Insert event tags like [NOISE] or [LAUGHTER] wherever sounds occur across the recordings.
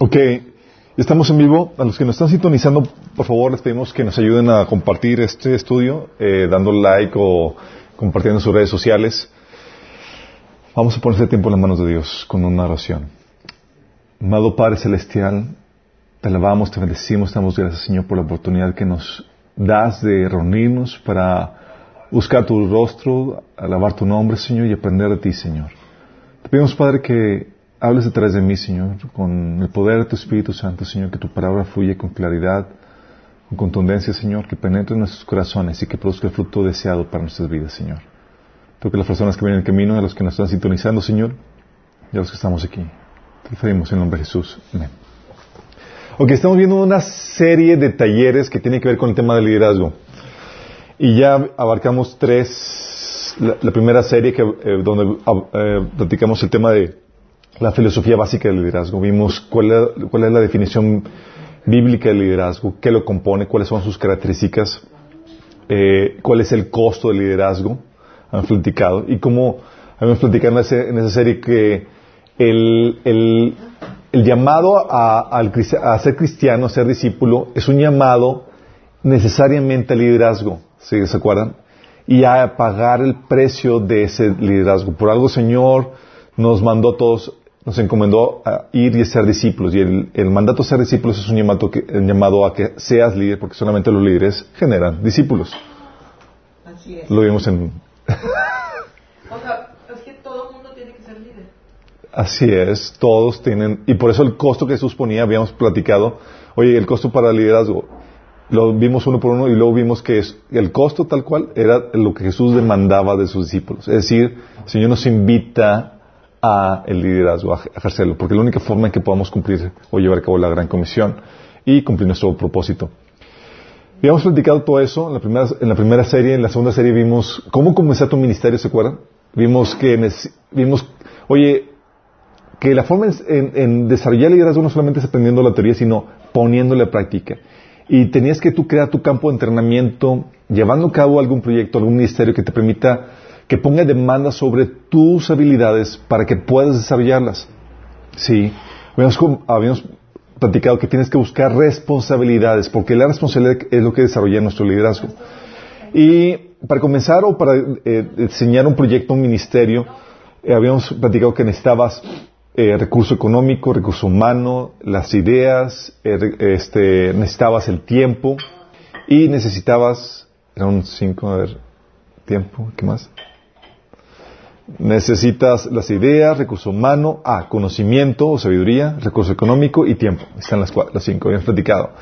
Ok, estamos en vivo. A los que nos están sintonizando, por favor, les pedimos que nos ayuden a compartir este estudio, eh, dando like o compartiendo en sus redes sociales. Vamos a poner este tiempo en las manos de Dios con una oración. Amado Padre Celestial, te alabamos, te bendecimos, te damos gracias, Señor, por la oportunidad que nos das de reunirnos para buscar tu rostro, alabar tu nombre, Señor, y aprender de ti, Señor. Te pedimos, Padre, que hables detrás de mí, Señor, con el poder de tu Espíritu Santo, Señor, que tu palabra fluya con claridad, con contundencia, Señor, que penetre en nuestros corazones y que produzca el fruto deseado para nuestras vidas, Señor. Toque las personas que vienen en el camino, a los que nos están sintonizando, Señor, y a los que estamos aquí. Te pedimos en nombre de Jesús. Amén. Ok, estamos viendo una serie de talleres que tienen que ver con el tema del liderazgo. Y ya abarcamos tres, la, primera serie que, eh, donde eh, platicamos el tema de la filosofía básica del liderazgo. Vimos cuál es, la definición bíblica del liderazgo, qué lo compone, cuáles son sus características, eh, cuál es el costo del liderazgo, han platicado, y cómo habíamos platicado en, esa serie que el, llamado a, ser cristiano, a ser discípulo, es un llamado necesariamente al liderazgo, ¿sí? ¿se acuerdan? Y a pagar el precio de ese liderazgo. Por algo, Señor, nos mandó a todos nos encomendó a ir y a ser discípulos. Y el, mandato de ser discípulos es un llamado, llamado a que seas líder, porque solamente los líderes generan discípulos. Así es. Lo vimos en... [LAUGHS] o sea, es que todo el mundo tiene que ser líder. Así es, todos tienen... Y por eso el costo que Jesús ponía, habíamos platicado, oye, el costo para el liderazgo, lo vimos uno por uno y luego vimos que el costo tal cual era lo que Jesús demandaba de sus discípulos. Es decir, el Señor nos invita a el liderazgo, a ejercerlo, porque la única forma en que podamos cumplir o llevar a cabo la gran comisión y cumplir nuestro propósito. Habíamos platicado todo eso en la primera, en la primera serie, en la segunda serie vimos cómo comenzar tu ministerio, ¿se acuerdan? Vimos que, vimos, oye, que la forma en, en, desarrollar liderazgo no solamente es aprendiendo la teoría, sino poniéndole a práctica. Y tenías que tú crear tu campo de entrenamiento, llevando a cabo algún proyecto, algún ministerio que te permita que ponga demanda sobre tus habilidades para que puedas desarrollarlas. Sí, habíamos, platicado que tienes que buscar responsabilidades, porque la responsabilidad es lo que desarrolla nuestro liderazgo. Y para comenzar o para eh, diseñar un proyecto, un ministerio, eh, habíamos platicado que necesitabas eh, recurso económico, recurso humano, las ideas, este, necesitabas el tiempo y necesitabas, era un cinco, a ver, tiempo, ¿qué más? Necesitas las ideas, recurso humano, ah, conocimiento o sabiduría, recurso económico y tiempo. Están las, las cinco, bien platicado.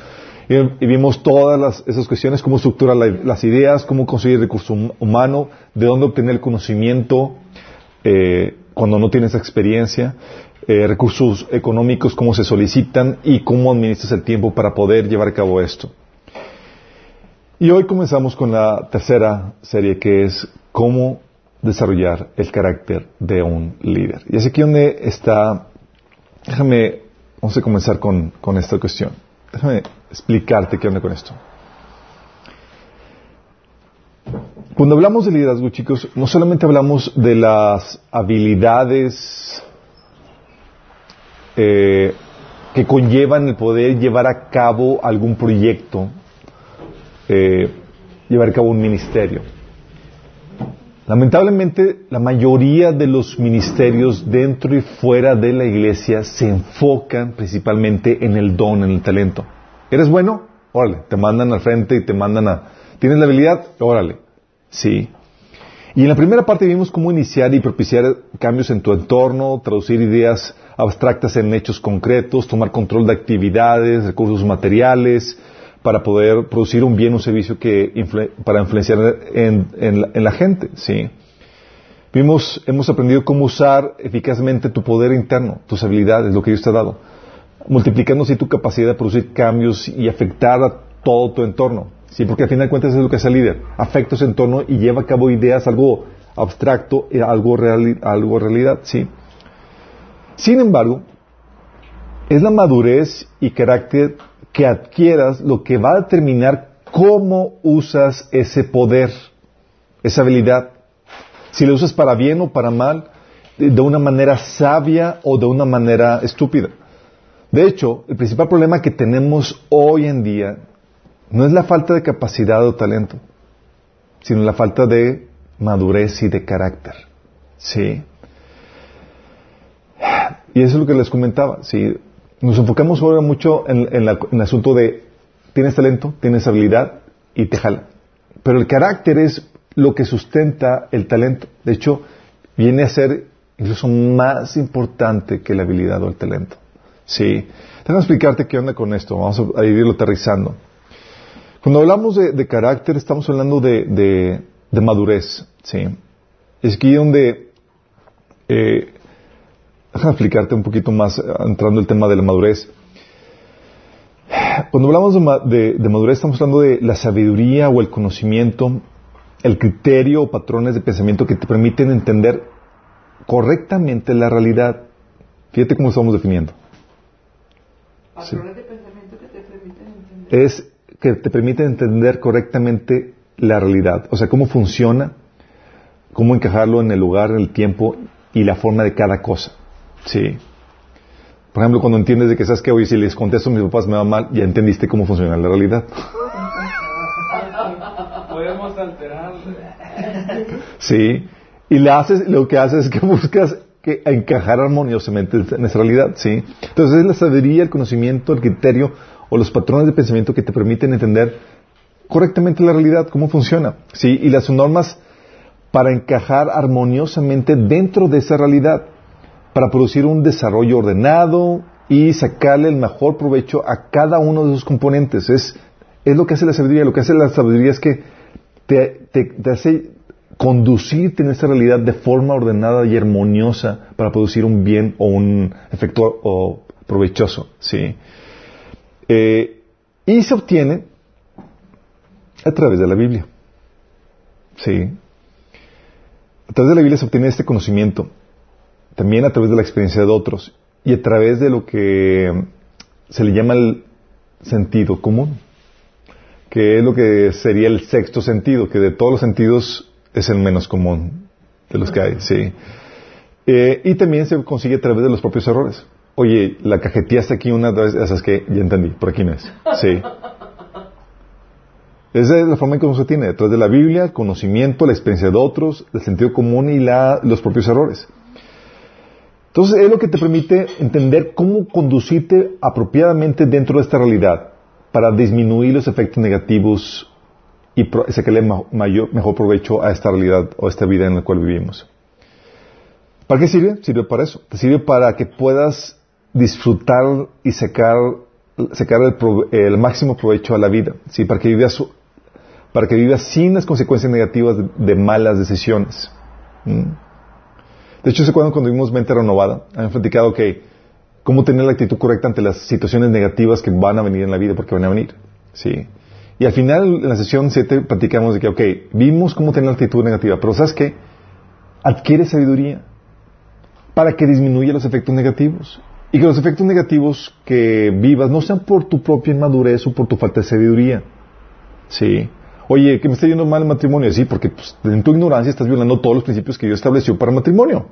Y, vimos todas esas cuestiones, cómo estructurar las ideas, cómo conseguir recurso humano, de dónde obtener el conocimiento eh, cuando no tienes experiencia, eh, recursos económicos, cómo se solicitan y cómo administras el tiempo para poder llevar a cabo esto. Y hoy comenzamos con la tercera serie que es cómo desarrollar el carácter de un líder. Y es aquí donde está, déjame, vamos a comenzar con, esta cuestión. Déjame explicarte qué onda con esto. Cuando hablamos de liderazgo, chicos, no solamente hablamos de las habilidades eh, que conllevan el poder llevar a cabo algún proyecto, eh, llevar a cabo un ministerio. Lamentablemente, la mayoría de los ministerios dentro y fuera de la iglesia se enfocan principalmente en el don, en el talento. ¿Eres bueno? Órale, te mandan al frente y te mandan a... ¿Tienes la habilidad? Órale. Sí. Y en la primera parte vimos cómo iniciar y propiciar cambios en tu entorno, traducir ideas abstractas en hechos concretos, tomar control de actividades, recursos materiales, para poder producir un bien, un servicio que para influenciar en, la, gente, ¿sí? Vimos, hemos aprendido cómo usar eficazmente tu poder interno, tus habilidades, lo que Dios te ha dado, multiplicando así tu capacidad de producir cambios y afectar a todo tu entorno, ¿sí? Porque al final de cuentas es lo que hace el líder, afecta ese entorno y lleva a cabo ideas, algo abstracto, algo, real, algo realidad, ¿sí? Sin embargo, es la madurez y carácter que adquieras lo que va a determinar cómo usas ese poder, esa habilidad. Si lo usas para bien o para mal, de una manera sabia o de una manera estúpida. De hecho, el principal problema que tenemos hoy en día no es la falta de capacidad o talento, sino la falta de madurez y de carácter. ¿Sí? Y eso es lo que les comentaba. ¿sí? Nos enfocamos ahora mucho en, el asunto de tienes talento, tienes habilidad y te jala. Pero el carácter es lo que sustenta el talento. De hecho, viene a ser incluso más importante que la habilidad o el talento. Sí. Déjame explicarte qué onda con esto. Vamos a, irlo aterrizando. Cuando hablamos de, carácter, estamos hablando de, madurez. Sí. Es aquí donde. Eh, déjame explicarte un poquito más, entrando el tema de la madurez. Cuando hablamos de, madurez, estamos hablando de la sabiduría o el conocimiento, el criterio o patrones de pensamiento que te permiten entender correctamente la realidad. Fíjate cómo estamos definiendo. Patrones de pensamiento que te permiten entender. Es que te permiten entender correctamente la realidad, o sea, cómo funciona, cómo encajarlo en el lugar, en el tiempo y la forma de cada cosa. Sí. Por ejemplo, cuando entiendes de que sabes que, oye, si les contesto a mis papás me va mal, ya entendiste cómo funciona la realidad. [LAUGHS] Podemos alterar. Sí. Y le haces, lo que haces es que [LAUGHS] buscas que encajar armoniosamente en esa realidad, ¿sí? Entonces es la sabiduría, el conocimiento, el criterio o los patrones de pensamiento que te permiten entender correctamente la realidad, cómo funciona, ¿sí? Y las normas para encajar armoniosamente dentro de esa realidad, para producir un desarrollo ordenado y sacarle el mejor provecho a cada uno de sus componentes. Es, es lo que hace la sabiduría. Lo que hace la sabiduría es que te, te, hace conducirte en esta realidad de forma ordenada y armoniosa para producir un bien o un efecto o provechoso. ¿sí? Eh, y se obtiene a través de la Biblia. ¿sí? A través de la Biblia se obtiene este conocimiento, también a través de la experiencia de otros y a través de lo que se le llama el sentido común, que es lo que sería el sexto sentido, que de todos los sentidos es el menos común de los que hay, sí. Eh, y también se consigue a través de los propios errores. Oye, la cajeteaste aquí una vez, esas que ya entendí, por aquí no es. Sí. [LAUGHS] Esa es la forma en que uno se tiene, detrás de la Biblia, el conocimiento, la experiencia de otros, el sentido común y la, los propios errores. Entonces es lo que te permite entender cómo conducirte apropiadamente dentro de esta realidad para disminuir los efectos negativos y sacarle mayor, mejor provecho a esta realidad o a esta vida en la cual vivimos. ¿Para qué sirve? Sirve para eso. Te sirve para que puedas disfrutar y sacar, el, máximo provecho a la vida. ¿sí? Para, que vivas, para que vivas sin las consecuencias negativas de, malas decisiones. De hecho, ¿se acuerdan cuando vimos mente renovada? Han platicado que cómo tener la actitud correcta ante las situaciones negativas que van a venir en la vida, porque van a venir. ¿sí? Y al final, en la sesión 7, platicamos de que, ok, vimos cómo tener la actitud negativa, pero ¿sabes qué? Adquiere sabiduría para que disminuya los efectos negativos. Y que los efectos negativos que vivas no sean por tu propia inmadurez o por tu falta de sabiduría. Sí. Oye, que me está yendo mal el matrimonio. Sí, porque pues, en tu ignorancia estás violando todos los principios que Dios estableció para el matrimonio.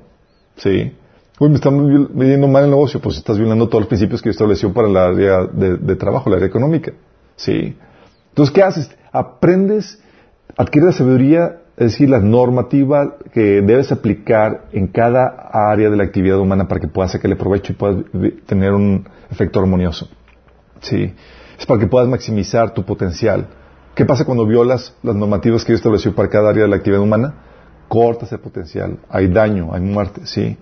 Sí. Oye, me está yendo mal el negocio. Pues estás violando todos los principios que Dios estableció para el área de, trabajo, la área económica. Sí. Entonces, ¿qué haces? Aprendes, adquieres la sabiduría, es decir, la normativa que debes aplicar en cada área de la actividad humana para que puedas sacarle provecho y puedas tener un efecto armonioso. Sí. Es para que puedas maximizar tu potencial. ¿Qué pasa cuando violas las normativas que Dios estableció para cada área de la actividad humana? Cortas el potencial, hay daño, hay muerte, sí.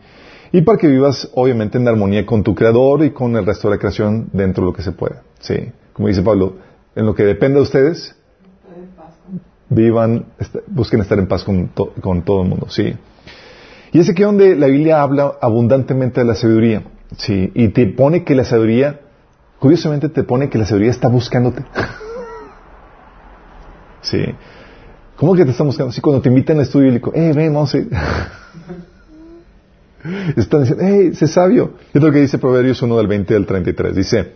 Y para que vivas, obviamente, en armonía con tu creador y con el resto de la creación dentro de lo que se pueda, sí. Como dice Pablo, en lo que depende de ustedes, vivan, busquen estar en paz con, todo el mundo, sí. Y es aquí donde la Biblia habla abundantemente de la sabiduría, sí, y te pone que la sabiduría, curiosamente te pone que la sabiduría está buscándote. [LAUGHS] sí. ¿Cómo que te está buscando? Sí, cuando te invitan al estudio bíblico, eh, ven, vamos a [LAUGHS] Están diciendo, eh, sé sabio. Es lo que dice Proverbios 1 del 20 al 33. Dice,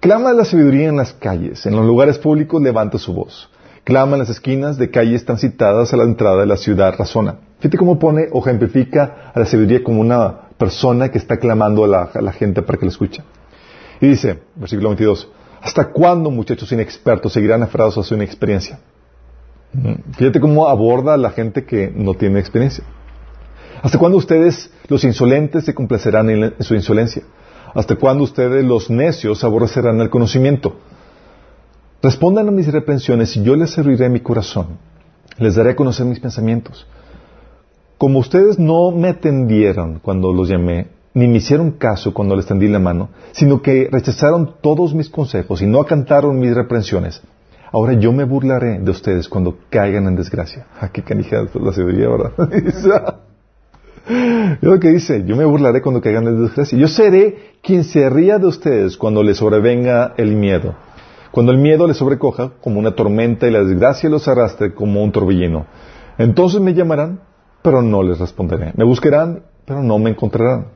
Clama la sabiduría en las calles, en los lugares públicos levanta su voz. Clama en las esquinas de calles transitadas a la entrada de la ciudad, razona. Fíjate cómo pone o ejemplifica a la sabiduría como una persona que está clamando a la, a la gente para que lo escuche. Y dice, versículo 22, ¿hasta cuándo muchachos inexpertos seguirán aferrados a su inexperiencia? Fíjate cómo aborda a la gente que no tiene experiencia. ¿Hasta cuándo ustedes, los insolentes, se complacerán en, en su insolencia? ¿Hasta cuándo ustedes, los necios, aborrecerán el conocimiento? Respondan a mis reprensiones y yo les serviré mi corazón. Les daré a conocer mis pensamientos. Como ustedes no me atendieron cuando los llamé, ni me hicieron caso cuando les tendí la mano, sino que rechazaron todos mis consejos y no acantaron mis reprensiones, ahora yo me burlaré de ustedes cuando caigan en desgracia. Ah, qué canija la sabiduría, ¿verdad? [LAUGHS] Lo que dice, yo me burlaré cuando caigan en desgracia. Yo seré quien se ría de ustedes cuando les sobrevenga el miedo. Cuando el miedo les sobrecoja como una tormenta y la desgracia los arrastre como un torbellino. Entonces me llamarán, pero no les responderé. Me buscarán, pero no me encontrarán.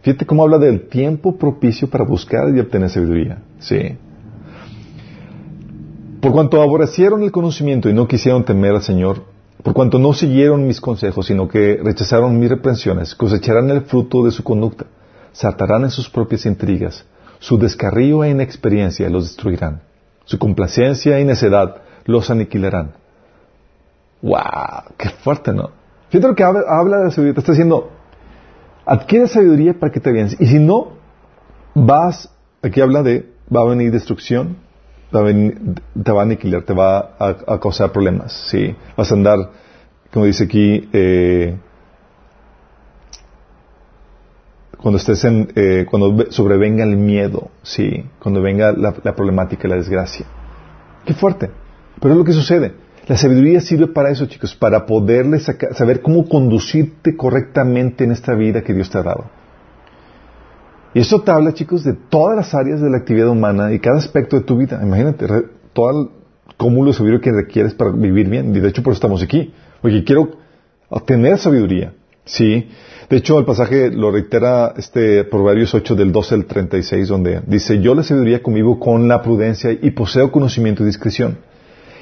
Fíjate cómo habla del tiempo propicio para buscar y obtener sabiduría. Sí. Por cuanto aborrecieron el conocimiento y no quisieron temer al Señor, por cuanto no siguieron mis consejos, sino que rechazaron mis reprensiones, cosecharán el fruto de su conducta, saltarán en sus propias intrigas, su descarrío e inexperiencia los destruirán, su complacencia y necedad los aniquilarán. ¡Wow! ¡Qué fuerte, ¿no? Fíjate lo que habla, de la sabiduría, te está diciendo, adquiere sabiduría para que te vienes, y si no, vas, aquí habla de, va a venir destrucción, va a venir, te va a aniquilar, te va a, causar problemas, ¿sí? Vas a andar, como dice aquí, eh, cuando estés en, eh, cuando sobrevenga el miedo, ¿sí? Cuando venga la, la, problemática, la desgracia. Qué fuerte. Pero es lo que sucede. La sabiduría sirve para eso, chicos, para poderle saber cómo conducirte correctamente en esta vida que Dios te ha dado. Y eso te habla, chicos, de todas las áreas de la actividad humana y cada aspecto de tu vida. Imagínate, todo el cúmulo de sabiduría que requieres para vivir bien. Y de hecho, por eso estamos aquí. Porque quiero obtener sabiduría. Sí. De hecho, el pasaje lo reitera este Proverbios 8 del 12 al 36, donde dice, yo la sabiduría convivo con la prudencia y poseo conocimiento y discreción.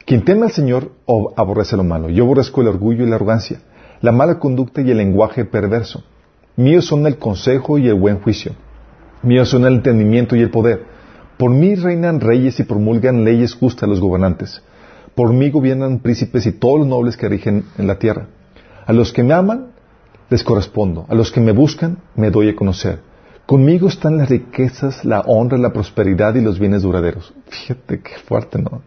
Quien teme al Señor aborrece lo malo. Yo aborrezco el orgullo y la arrogancia, la mala conducta y el lenguaje perverso. Míos son el consejo y el buen juicio. Míos son el entendimiento y el poder. Por mí reinan reyes y promulgan leyes justas los gobernantes. Por mí gobiernan príncipes y todos los nobles que rigen en la tierra. A los que me aman, les correspondo. A los que me buscan, me doy a conocer. Conmigo están las riquezas, la honra, la prosperidad y los bienes duraderos. Fíjate qué fuerte, ¿no?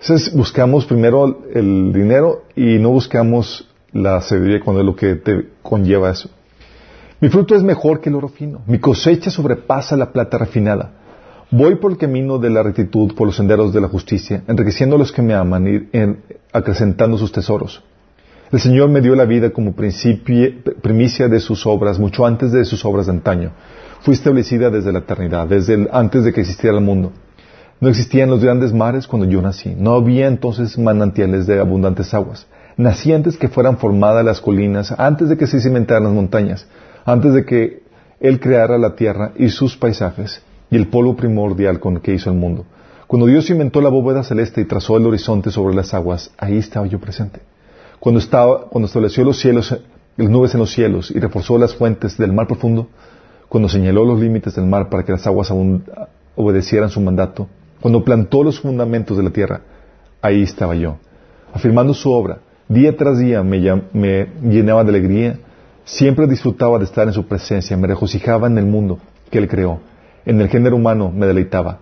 Entonces buscamos primero el dinero y no buscamos la sabiduría cuando es lo que te conlleva eso. Mi fruto es mejor que el oro fino. Mi cosecha sobrepasa la plata refinada. Voy por el camino de la rectitud, por los senderos de la justicia, enriqueciendo a los que me aman y en, acrecentando sus tesoros. El Señor me dio la vida como primicia de sus obras, mucho antes de sus obras de antaño. Fui establecida desde la eternidad, desde antes de que existiera el mundo. No existían los grandes mares cuando yo nací. No había entonces manantiales de abundantes aguas. Nací antes que fueran formadas las colinas, antes de que se cimentaran las montañas antes de que Él creara la tierra y sus paisajes y el polvo primordial con que hizo el mundo. Cuando Dios inventó la bóveda celeste y trazó el horizonte sobre las aguas, ahí estaba yo presente. Cuando, estaba, cuando estableció los cielos, las nubes en los cielos y reforzó las fuentes del mar profundo, cuando señaló los límites del mar para que las aguas obedecieran su mandato, cuando plantó los fundamentos de la tierra, ahí estaba yo, afirmando su obra. Día tras día me, me llenaba de alegría Siempre disfrutaba de estar en su presencia, me regocijaba en el mundo que Él creó, en el género humano me deleitaba.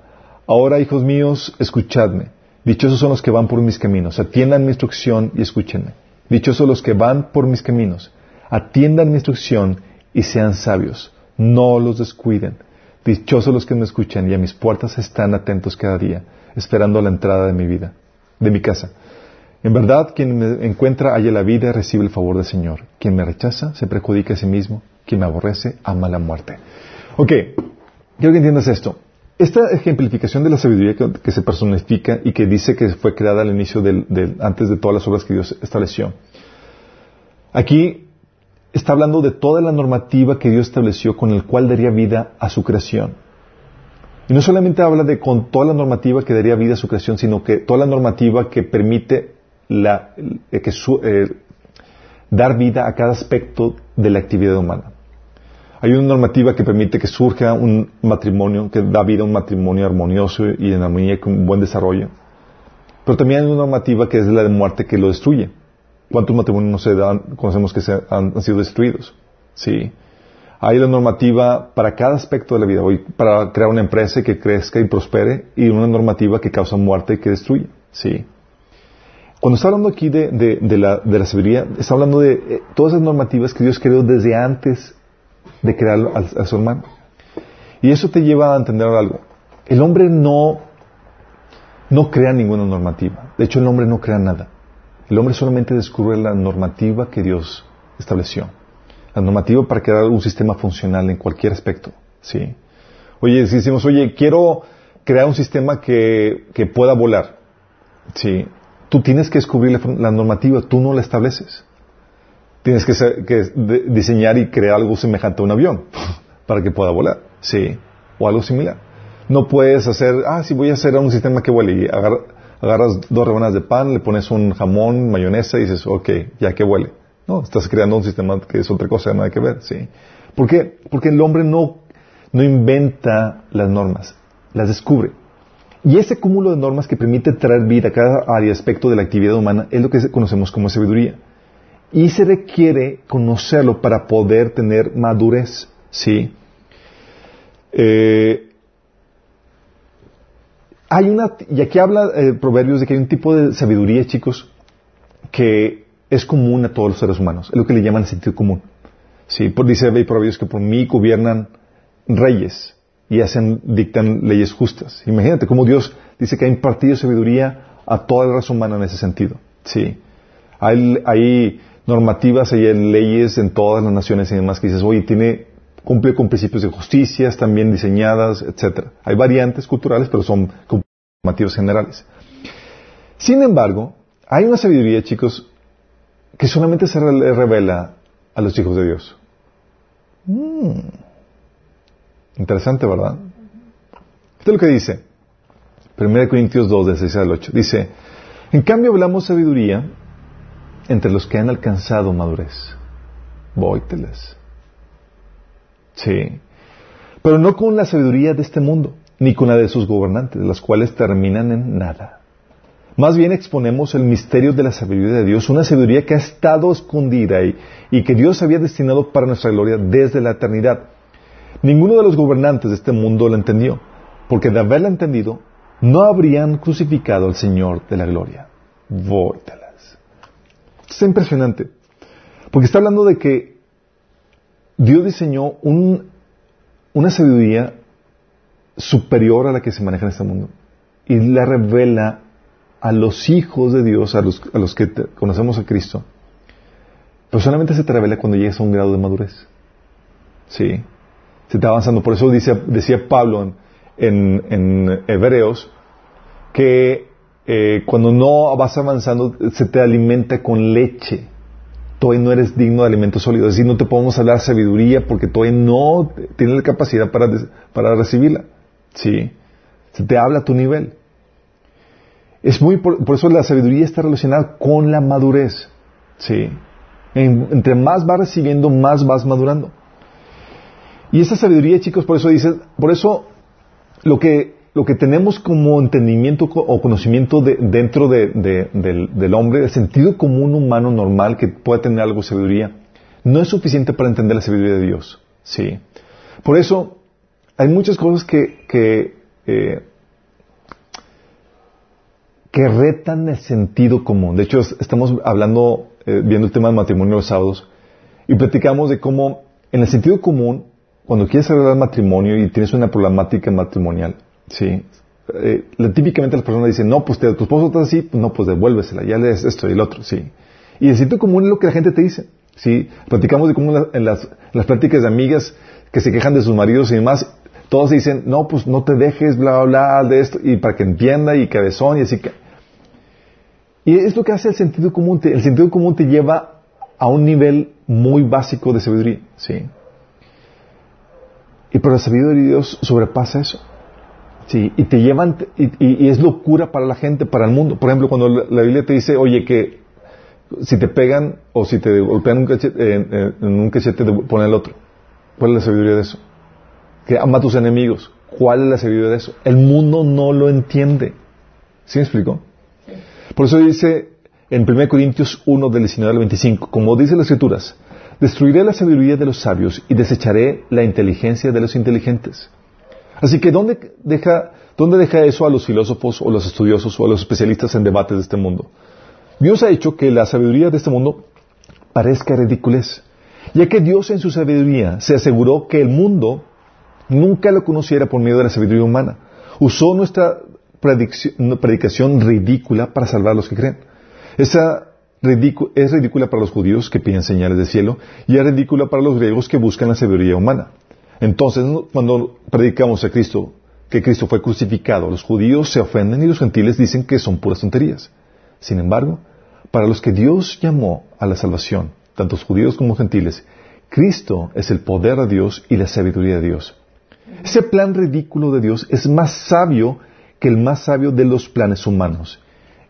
Ahora, hijos míos, escuchadme. Dichosos son los que van por mis caminos, atiendan mi instrucción y escúchenme. Dichosos los que van por mis caminos, atiendan mi instrucción y sean sabios, no los descuiden. Dichosos los que me escuchan y a mis puertas están atentos cada día, esperando la entrada de mi vida, de mi casa. En verdad, quien me encuentra halla la vida recibe el favor del Señor. Quien me rechaza se perjudica a sí mismo. Quien me aborrece ama la muerte. Ok, quiero que entiendas esto. Esta ejemplificación de la sabiduría que, se personifica y que dice que fue creada al inicio del, del, antes de todas las obras que Dios estableció. Aquí está hablando de toda la normativa que Dios estableció con el cual daría vida a su creación. Y no solamente habla de con toda la normativa que daría vida a su creación, sino que toda la normativa que permite la, eh, eh, dar vida a cada aspecto de la actividad humana. Hay una normativa que permite que surja un matrimonio, que da vida a un matrimonio armonioso y en armonía con buen desarrollo. Pero también hay una normativa que es la de muerte que lo destruye. ¿Cuántos matrimonios no se dan, conocemos que han, han sido destruidos? Sí. Hay la normativa para cada aspecto de la vida, hoy para crear una empresa que crezca y prospere y una normativa que causa muerte y que destruye. Sí. Cuando está hablando aquí de, la, de sabiduría, está hablando de eh, todas esas normativas que Dios creó desde antes de crear a, su hermano. Y eso te lleva a entender algo. El hombre no, no crea ninguna normativa. De hecho, el hombre no crea nada. El hombre solamente descubre la normativa que Dios estableció. La normativa para crear un sistema funcional en cualquier aspecto. ¿sí? Oye, si decimos, oye, quiero crear un sistema que, que pueda volar. Sí. Tú tienes que descubrir la, normativa, tú no la estableces. Tienes que, diseñar y crear algo semejante a un avión [LAUGHS] para que pueda volar, sí, o algo similar. No puedes hacer, ah, sí, voy a hacer un sistema que vuele y agarras dos rebanadas de pan, le pones un jamón, mayonesa y dices, ok, ya que huele. No, estás creando un sistema que es otra cosa, nada que ver, sí. ¿Por qué? Porque el hombre no, no inventa las normas, las descubre. Y ese cúmulo de normas que permite traer vida a cada área, aspecto de la actividad humana, es lo que conocemos como sabiduría. Y se requiere conocerlo para poder tener madurez, ¿sí? Eh, hay una, y aquí habla eh, Proverbios de que hay un tipo de sabiduría, chicos, que es común a todos los seres humanos. Es lo que le llaman sentido común. Sí, por, dice Proverbios que por mí gobiernan reyes y hacen, dictan leyes justas. Imagínate cómo Dios dice que ha impartido sabiduría a toda la raza humana en ese sentido. Sí. Hay, normativas, hay leyes en todas las naciones y demás que dices, oye, tiene, cumple con principios de justicia, están bien diseñadas, etcétera. Hay variantes culturales, pero son normativas generales. Sin embargo, hay una sabiduría, chicos, que solamente se revela a los hijos de Dios. Mm. Interesante, ¿verdad? Esto es lo que dice. 1 Corintios 2, de 6 al 8. Dice, en cambio hablamos sabiduría entre los que han alcanzado madurez. Vóyteles. Sí. Pero no con la sabiduría de este mundo, ni con la de sus gobernantes, las cuales terminan en nada. Más bien exponemos el misterio de la sabiduría de Dios, una sabiduría que ha estado escondida y que Dios había destinado para nuestra gloria desde la eternidad Ninguno de los gobernantes de este mundo lo entendió, porque de haberla entendido, no habrían crucificado al Señor de la gloria. Vóytelas. Es impresionante, porque está hablando de que Dios diseñó una sabiduría superior a la que se maneja en este mundo y la revela a los hijos de Dios, a los, a los que conocemos a Cristo. Pero solamente se te revela cuando llegues a un grado de madurez. Sí se está avanzando. Por eso dice, decía Pablo en, en, Hebreos que eh, cuando no vas avanzando se te alimenta con leche. Todavía no eres digno de alimento sólido. Es decir, no te podemos hablar sabiduría porque todavía no tienes la capacidad para, para recibirla. ¿Sí? Se te habla a tu nivel. Es muy, por, eso la sabiduría está relacionada con la madurez. ¿Sí? entre más vas recibiendo, más vas madurando. Y esa sabiduría, chicos, por eso dice, por eso lo que, lo que tenemos como entendimiento o conocimiento dentro del, hombre, el sentido común humano normal que pueda tener algo de sabiduría, no es suficiente para entender la sabiduría de Dios. Sí. Por eso hay muchas cosas que, que, eh, que retan el sentido común. De hecho, estamos hablando, eh, viendo el tema del matrimonio los sábados, y platicamos de cómo en el sentido común cuando quieres arreglar matrimonio y tienes una problemática matrimonial, ¿sí? Eh, típicamente las personas dicen, no, pues te, tu esposo está así, pues no, pues devuélvesela, ya le esto y el otro, sí. Y el sitio común es lo que la gente te dice, ¿sí? Platicamos de cómo en las, las pláticas de amigas que se quejan de sus maridos y demás, todos dicen, no, pues no te dejes, bla, bla, bla, de esto, y para que entienda y cabezón y así que... Y es lo que hace el sentido común, el sentido común te lleva a un nivel muy básico de sabiduría, ¿sí? Y pero la sabiduría de Dios sobrepasa eso. Sí, y te llevan, y, es locura para la gente, para el mundo. Por ejemplo, cuando la, Biblia te dice, oye, que si te pegan o si te golpean un cachete, en, en un cachete, te ponen el otro. ¿Cuál es la sabiduría de eso? Que ama a tus enemigos. ¿Cuál es la sabiduría de eso? El mundo no lo entiende. ¿Sí me explico? Por eso dice en 1 Corintios 1 del 19 al 25, como dice las escrituras, destruiré la sabiduría de los sabios y desecharé la inteligencia de los inteligentes. Así que ¿dónde deja, ¿dónde deja eso a los filósofos o los estudiosos o a los especialistas en debates de este mundo? Dios ha hecho que la sabiduría de este mundo parezca ridiculez, ya que Dios en su sabiduría se aseguró que el mundo nunca lo conociera por medio de la sabiduría humana. Usó nuestra predicación ridícula para salvar a los que creen. Esa es ridícula para los judíos que piden señales del cielo y es ridícula para los griegos que buscan la sabiduría humana. Entonces, cuando predicamos a Cristo, que Cristo fue crucificado, los judíos se ofenden y los gentiles dicen que son puras tonterías. Sin embargo, para los que Dios llamó a la salvación, tanto judíos como gentiles, Cristo es el poder de Dios y la sabiduría de Dios. Ese plan ridículo de Dios es más sabio que el más sabio de los planes humanos.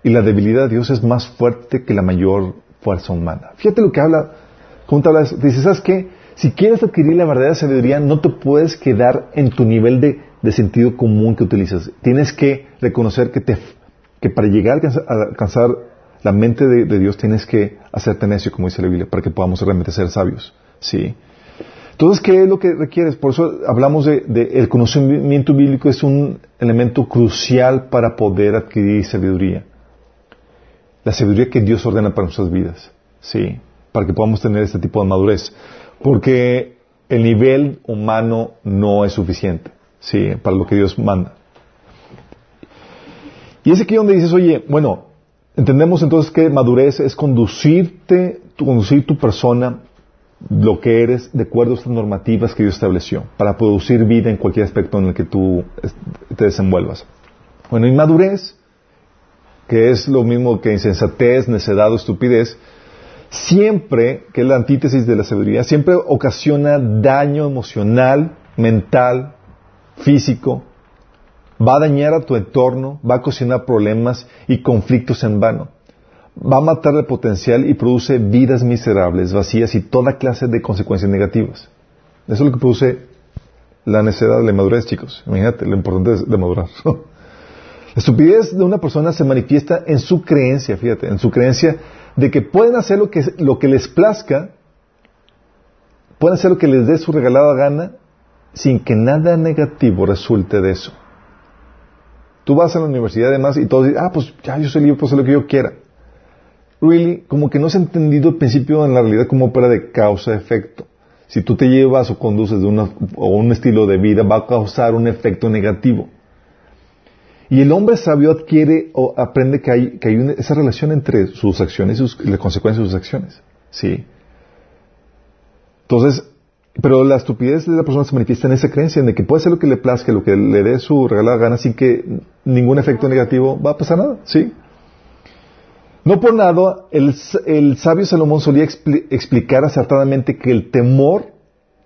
Y la debilidad de Dios es más fuerte que la mayor fuerza humana. Fíjate lo que habla, cómo te habla, dice, ¿sabes qué? Si quieres adquirir la verdadera sabiduría, no te puedes quedar en tu nivel de, sentido común que utilizas. Tienes que reconocer que, te, que para llegar a alcanzar la mente de, de, Dios tienes que hacerte necio, como dice la Biblia, para que podamos realmente ser sabios. ¿Sí? Entonces, ¿qué es lo que requieres? Por eso hablamos de, el conocimiento bíblico es un elemento crucial para poder adquirir sabiduría. La sabiduría que Dios ordena para nuestras vidas, sí, para que podamos tener este tipo de madurez, porque el nivel humano no es suficiente, sí, para lo que Dios manda. Y es aquí donde dices, oye, bueno, entendemos entonces que madurez es conducirte, conducir tu persona lo que eres de acuerdo a estas normativas que Dios estableció para producir vida en cualquier aspecto en el que tú te desenvuelvas. Bueno, inmadurez, que es lo mismo que insensatez, necedad o estupidez, siempre, que es la antítesis de la sabiduría, siempre ocasiona daño emocional, mental, físico, va a dañar a tu entorno, va a ocasionar problemas y conflictos en vano va a matar el potencial y produce vidas miserables, vacías y toda clase de consecuencias negativas. Eso es lo que produce la necesidad de la madurez, chicos. Imagínate lo importante de madurar. [LAUGHS] la estupidez de una persona se manifiesta en su creencia, fíjate, en su creencia de que pueden hacer lo que, lo que les plazca, pueden hacer lo que les dé su regalada gana, sin que nada negativo resulte de eso. Tú vas a la universidad además y todos dicen, ah, pues ya yo soy libre, pues hacer lo que yo quiera really, como que no se ha entendido el principio en la realidad como opera de causa-efecto. Si tú te llevas o conduces de una, o un estilo de vida, va a causar un efecto negativo. Y el hombre sabio adquiere o aprende que hay, que hay esa relación entre sus acciones y, las consecuencias de sus acciones. ¿Sí? Entonces, pero la estupidez de la persona se manifiesta en esa creencia, en de que puede hacer lo que le plazca, lo que le dé su regalada gana sin que ningún efecto negativo va a pasar nada. ¿Sí? No por nada, el, sabio Salomón solía explicar acertadamente que el temor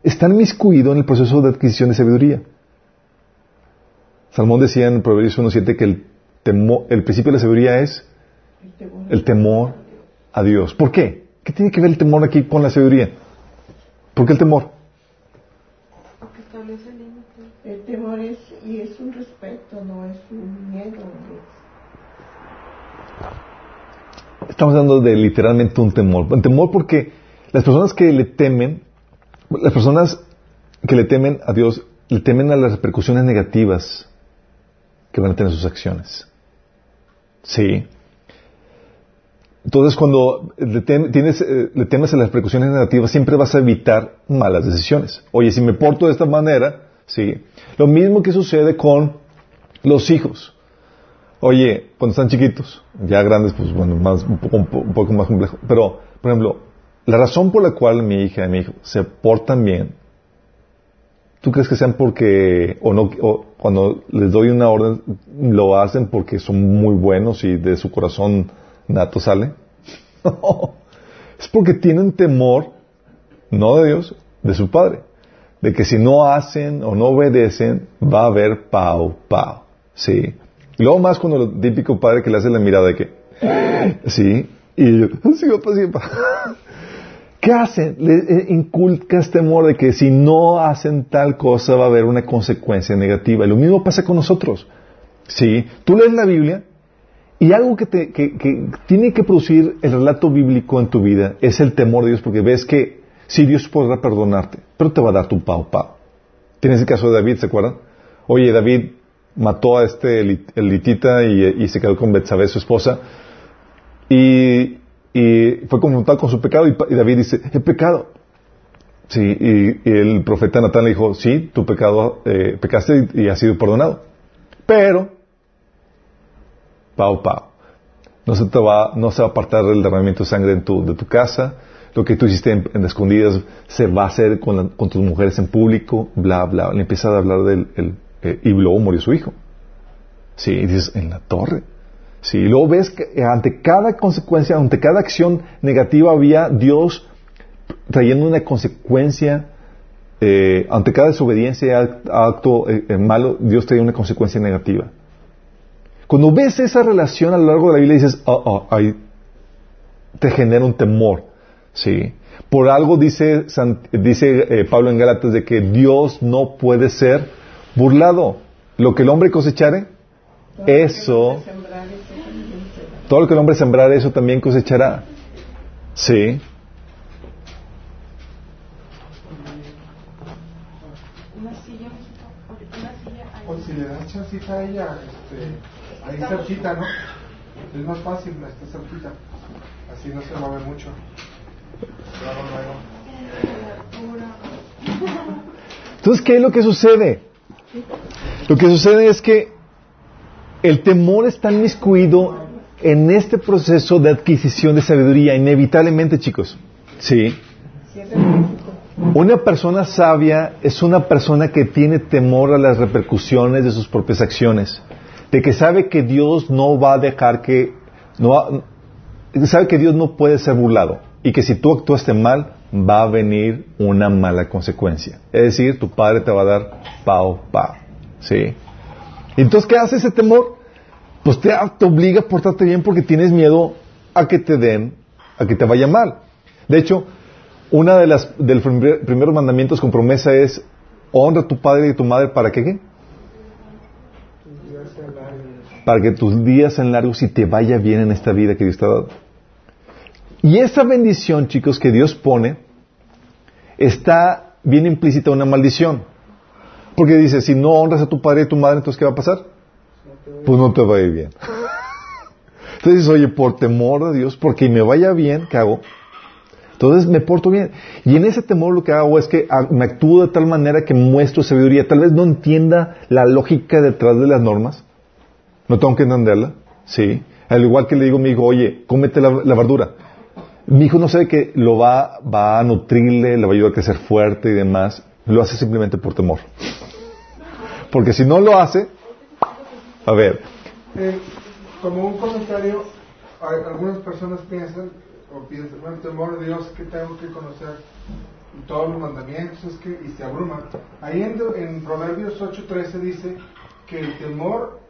está inmiscuido en el proceso de adquisición de sabiduría. Salomón decía en Proverbios 1.7 que el, temor, el principio de la sabiduría es el temor. a Dios. ¿Por qué? ¿Qué tiene que ver el temor aquí con la sabiduría? ¿Por qué el temor? Porque establece límites. El temor es, y es un respeto, no es un miedo. Estamos hablando de literalmente un temor. Un temor porque las personas que le temen, las personas que le temen a Dios, le temen a las repercusiones negativas que van a tener sus acciones. Sí. Entonces, cuando le, tienes, eh, le temes a las repercusiones negativas, siempre vas a evitar malas decisiones. Oye, si me porto de esta manera, sí. Lo mismo que sucede con los hijos. Oye, cuando están chiquitos, ya grandes, pues bueno, más, un, poco, más complejo. Pero, por ejemplo, la razón por la cual mi hija y mi hijo se portan bien, ¿tú crees que sean porque, o no, o cuando les doy una orden, lo hacen porque son muy buenos y de su corazón nato sale? [LAUGHS] No, es porque tienen temor, no de Dios, de su Padre. De que si no hacen o no obedecen, va a haber pau, pau. Sí. Y luego más cuando el típico padre que le hace la mirada de que, [LAUGHS] sí, Y yo, sí, papá, sí, papá. [LAUGHS] ¿Qué hacen? Le eh, inculcas temor de que si no hacen tal cosa va a haber una consecuencia negativa. Y lo mismo pasa con nosotros. Sí, tú lees la Biblia y algo que, te, tiene que producir el relato bíblico en tu vida es el temor de Dios porque ves que sí, Dios podrá perdonarte, pero te va a dar tu pao pao. Tienes el caso de David, ¿se acuerdan? Oye, David mató a este elitita y, y se quedó con Betsabé, su esposa, y, y fue confrontado con su pecado y, David dice, he pecado. Sí, y, el profeta Natán le dijo, sí, tu pecado, eh, pecaste y, has sido perdonado. Pero, pau, pau. No se, te va, no se va a apartar el derramamiento de sangre en tu, de tu casa. Lo que tú hiciste en, escondidas se va a hacer con, tus mujeres en público, bla, bla. Le empieza a hablar del... El, eh, y luego murió su hijo. Sí, dices, en la torre. Sí, y luego ves que ante cada consecuencia, ante cada acción negativa había Dios trayendo una consecuencia, eh, ante cada desobediencia, acto eh, eh, malo, Dios traía una consecuencia negativa. Cuando ves esa relación a lo largo de la Biblia dices, oh, oh, ahí te genera un temor, ¿sí? Por algo dice, dice Pablo en Gálatas de que Dios no puede ser burlado. Lo que el hombre cosechare, eso, todo lo que el hombre sembrare, eso también cosechará. Sí. O si le das chancita a ella, este, ahí cerquita, ¿no? Es más fácil, está cerquita. Así no se ver mucho. Entonces, ¿qué es lo que sucede? Lo que sucede es que el temor está inmiscuido en este proceso de adquisición de sabiduría, inevitablemente, chicos. Sí. Una persona sabia es una persona que tiene temor a las repercusiones de sus propias acciones, de que sabe que Dios no va a dejar que, no sabe que Dios no puede ser burlado y que si tú actuaste mal va a venir una mala consecuencia. Es decir, tu padre te va a dar pao, pao. ¿Sí? Entonces, ¿qué hace ese temor? Pues te, obliga a portarte bien porque tienes miedo a que te den, a que te vaya mal. De hecho, una de las del primeros mandamientos con promesa es honra a tu padre y a tu madre para que qué? Para que tus días sean largos y te vaya bien en esta vida que Dios te ha dado. Y esa bendición, chicos, que Dios pone, está bien implícita una maldición. Porque dice, si no honras a tu padre y a tu madre, entonces ¿qué va a pasar? Pues no te va a ir bien. [LAUGHS] Entonces oye, por temor a Dios, porque me vaya bien, ¿qué hago? Entonces me porto bien. Y en ese temor lo que hago es que me actúo de tal manera que muestro sabiduría. Tal vez no entienda la lógica detrás de las normas. No tengo que entenderla. Sí. Al igual que le digo a mi hijo, oye, cómete la, la verdura. Mi hijo no sabe que lo va, va a nutrirle, le va a ayudar a crecer fuerte y demás. Lo hace simplemente por temor. Porque si no lo hace, a ver. Eh, como un comentario, algunas personas piensan, o piensan, bueno, temor de Dios que tengo que conocer todos los mandamientos, es que, y se abruman. Ahí en, en Proverbios 8:13 dice que el temor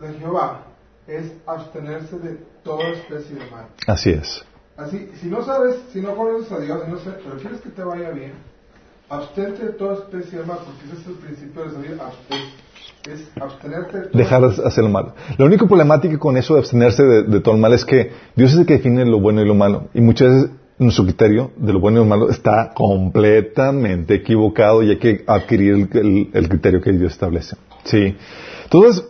de Jehová es abstenerse de toda especie de mal. Así es. Así, si no sabes, si no conoces a Dios, no sé, pero quieres que te vaya bien, abstente de toda especie de mal, porque ese es el principio de salir, es abstenerte de Dejar de hacer el mal. Lo único problemático con eso de abstenerse de, todo el mal es que Dios es el que define lo bueno y lo malo. Y muchas veces nuestro criterio de lo bueno y lo malo está completamente equivocado y hay que adquirir el, criterio que Dios establece. Sí. Entonces,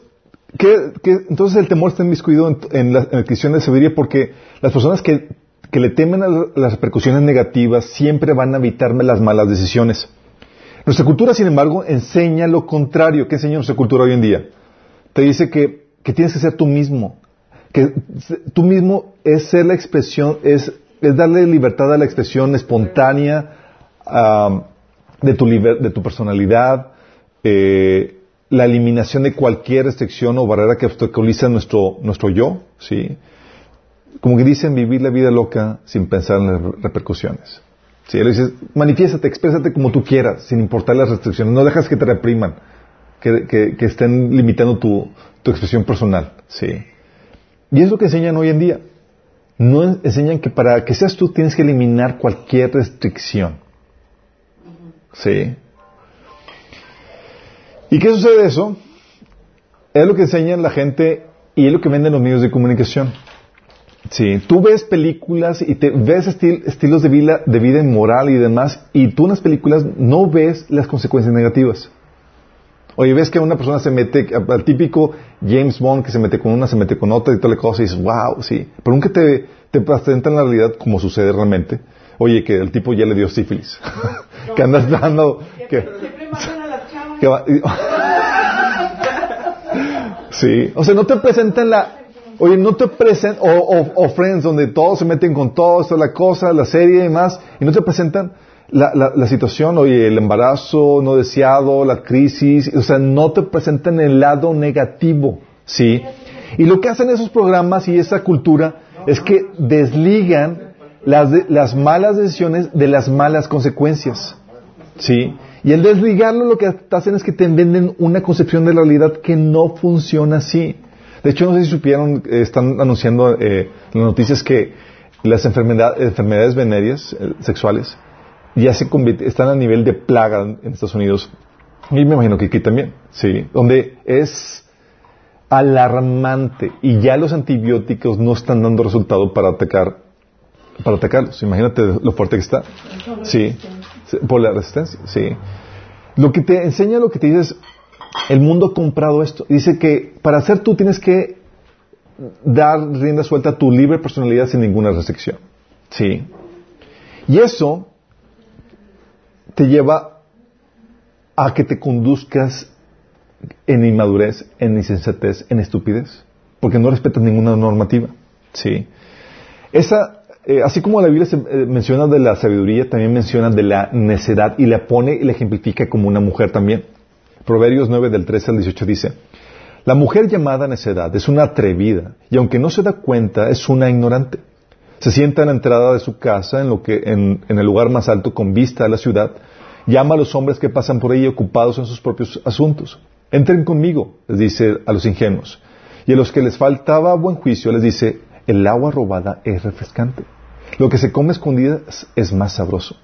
¿qué, entonces el temor está inmiscuido en, en, la, en cristiano de sabiduría porque las personas que, que le temen a las repercusiones negativas siempre van a evitarme las malas decisiones. Nuestra cultura, sin embargo, enseña lo contrario. ¿Qué enseña nuestra cultura hoy en día? Te dice que, tienes que ser tú mismo. Que tú mismo es ser la expresión, es, darle libertad a la expresión espontánea de, tu de tu personalidad, eh, la eliminación de cualquier restricción o barrera que obstaculiza nuestro, nuestro yo, ¿sí? Como que dicen vivir la vida loca sin pensar en las repercusiones. Si le dices, manifiéstate, exprésate como tú quieras, sin importar las restricciones. No dejas que te repriman, que, estén limitando tu, expresión personal. Sí. Y es lo que enseñan hoy en día. no enseñan que para que seas tú tienes que eliminar cualquier restricción. ¿Sí? ¿Y qué sucede eso? Es lo que enseñan la gente y es lo que venden los medios de comunicación. Sí, tú ves películas y te ves estilos de vida, de vida inmoral y demás, y tú en las películas no ves las consecuencias negativas. Oye, ves que una persona se mete, al típico James Bond que se mete con una, se mete con otra y toda la cosa, y dices, wow, sí. Pero nunca te, te presentan la realidad como sucede realmente. Oye, que el tipo ya le dio sífilis. [LAUGHS] que andas dando. Que, Siempre matan a las chavas. que va- [LAUGHS] sí, o sea, no te presentan la. Oye, no te presentan. O, o, o Friends, donde todos se meten con todo, toda la cosa, la serie y demás, y no te presentan la, la, la situación, oye, el embarazo no deseado, la crisis, o sea, no te presentan el lado negativo, ¿sí? Y lo que hacen esos programas y esa cultura es que desligan las, de- las malas decisiones de las malas consecuencias. ¿Sí? Y al desligarlo lo que hacen es que te venden una concepción de la realidad que no funciona así. De hecho, no sé si supieron, eh, están anunciando eh, las noticias que las enfermedad- enfermedades venéreas eh, sexuales ya se están a nivel de plaga en Estados Unidos. Y me imagino que aquí también, ¿sí? Donde es alarmante y ya los antibióticos no están dando resultado para atacar para atacarlos. Imagínate lo fuerte que está. Sí, Sí, por la resistencia, sí. Lo que te enseña, lo que te dice es, el mundo ha comprado esto. Dice que para ser tú tienes que dar rienda suelta a tu libre personalidad sin ninguna restricción. Sí. Y eso te lleva a que te conduzcas en inmadurez, en insensatez, en estupidez, porque no respetas ninguna normativa. Sí. Esa, eh, así como la Biblia se, eh, menciona de la sabiduría, también menciona de la necedad y la pone y la ejemplifica como una mujer también. Proverbios 9 del 13 al 18 dice, la mujer llamada necedad es una atrevida y aunque no se da cuenta es una ignorante. Se sienta en la entrada de su casa, en, lo que, en, el lugar más alto con vista a la ciudad, llama a los hombres que pasan por ahí ocupados en sus propios asuntos. Entren conmigo, les dice a los ingenuos. Y a los que les faltaba buen juicio les dice, el agua robada es refrescante. Lo que se come escondidas es más sabroso.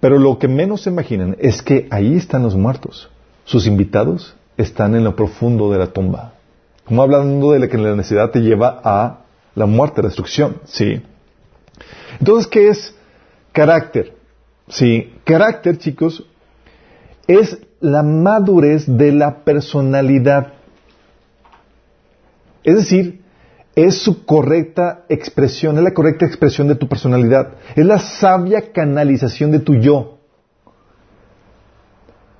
Pero lo que menos se imaginan es que ahí están los muertos. Sus invitados están en lo profundo de la tumba. Como hablando de que la necesidad te lleva a la muerte, la destrucción. Sí. Entonces, ¿qué es carácter? Sí. Carácter, chicos, es la madurez de la personalidad. Es decir, es su correcta expresión, es la correcta expresión de tu personalidad, es la sabia canalización de tu yo.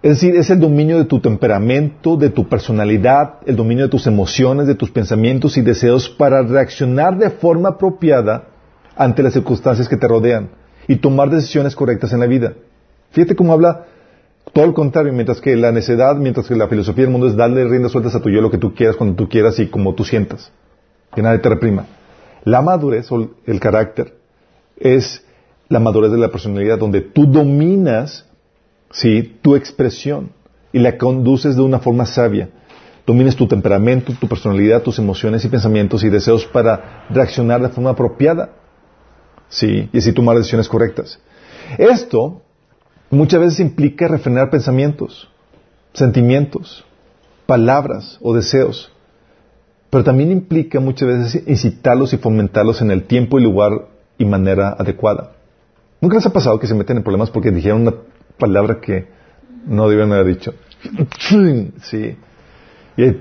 Es decir, es el dominio de tu temperamento, de tu personalidad, el dominio de tus emociones, de tus pensamientos y deseos para reaccionar de forma apropiada ante las circunstancias que te rodean y tomar decisiones correctas en la vida. Fíjate cómo habla todo lo contrario, mientras que la necedad, mientras que la filosofía del mundo es darle riendas sueltas a tu yo lo que tú quieras, cuando tú quieras y como tú sientas. Que nadie te reprima. La madurez o el carácter es la madurez de la personalidad donde tú dominas ¿sí? tu expresión y la conduces de una forma sabia. Domines tu temperamento, tu personalidad, tus emociones y pensamientos y deseos para reaccionar de forma apropiada. ¿sí? Y así tomar decisiones correctas. Esto muchas veces implica refrenar pensamientos, sentimientos, palabras o deseos. Pero también implica muchas veces incitarlos y fomentarlos en el tiempo y lugar y manera adecuada. ¿Nunca les ha pasado que se meten en problemas porque dijeron una palabra que no debían haber dicho? [LAUGHS] Sí. Y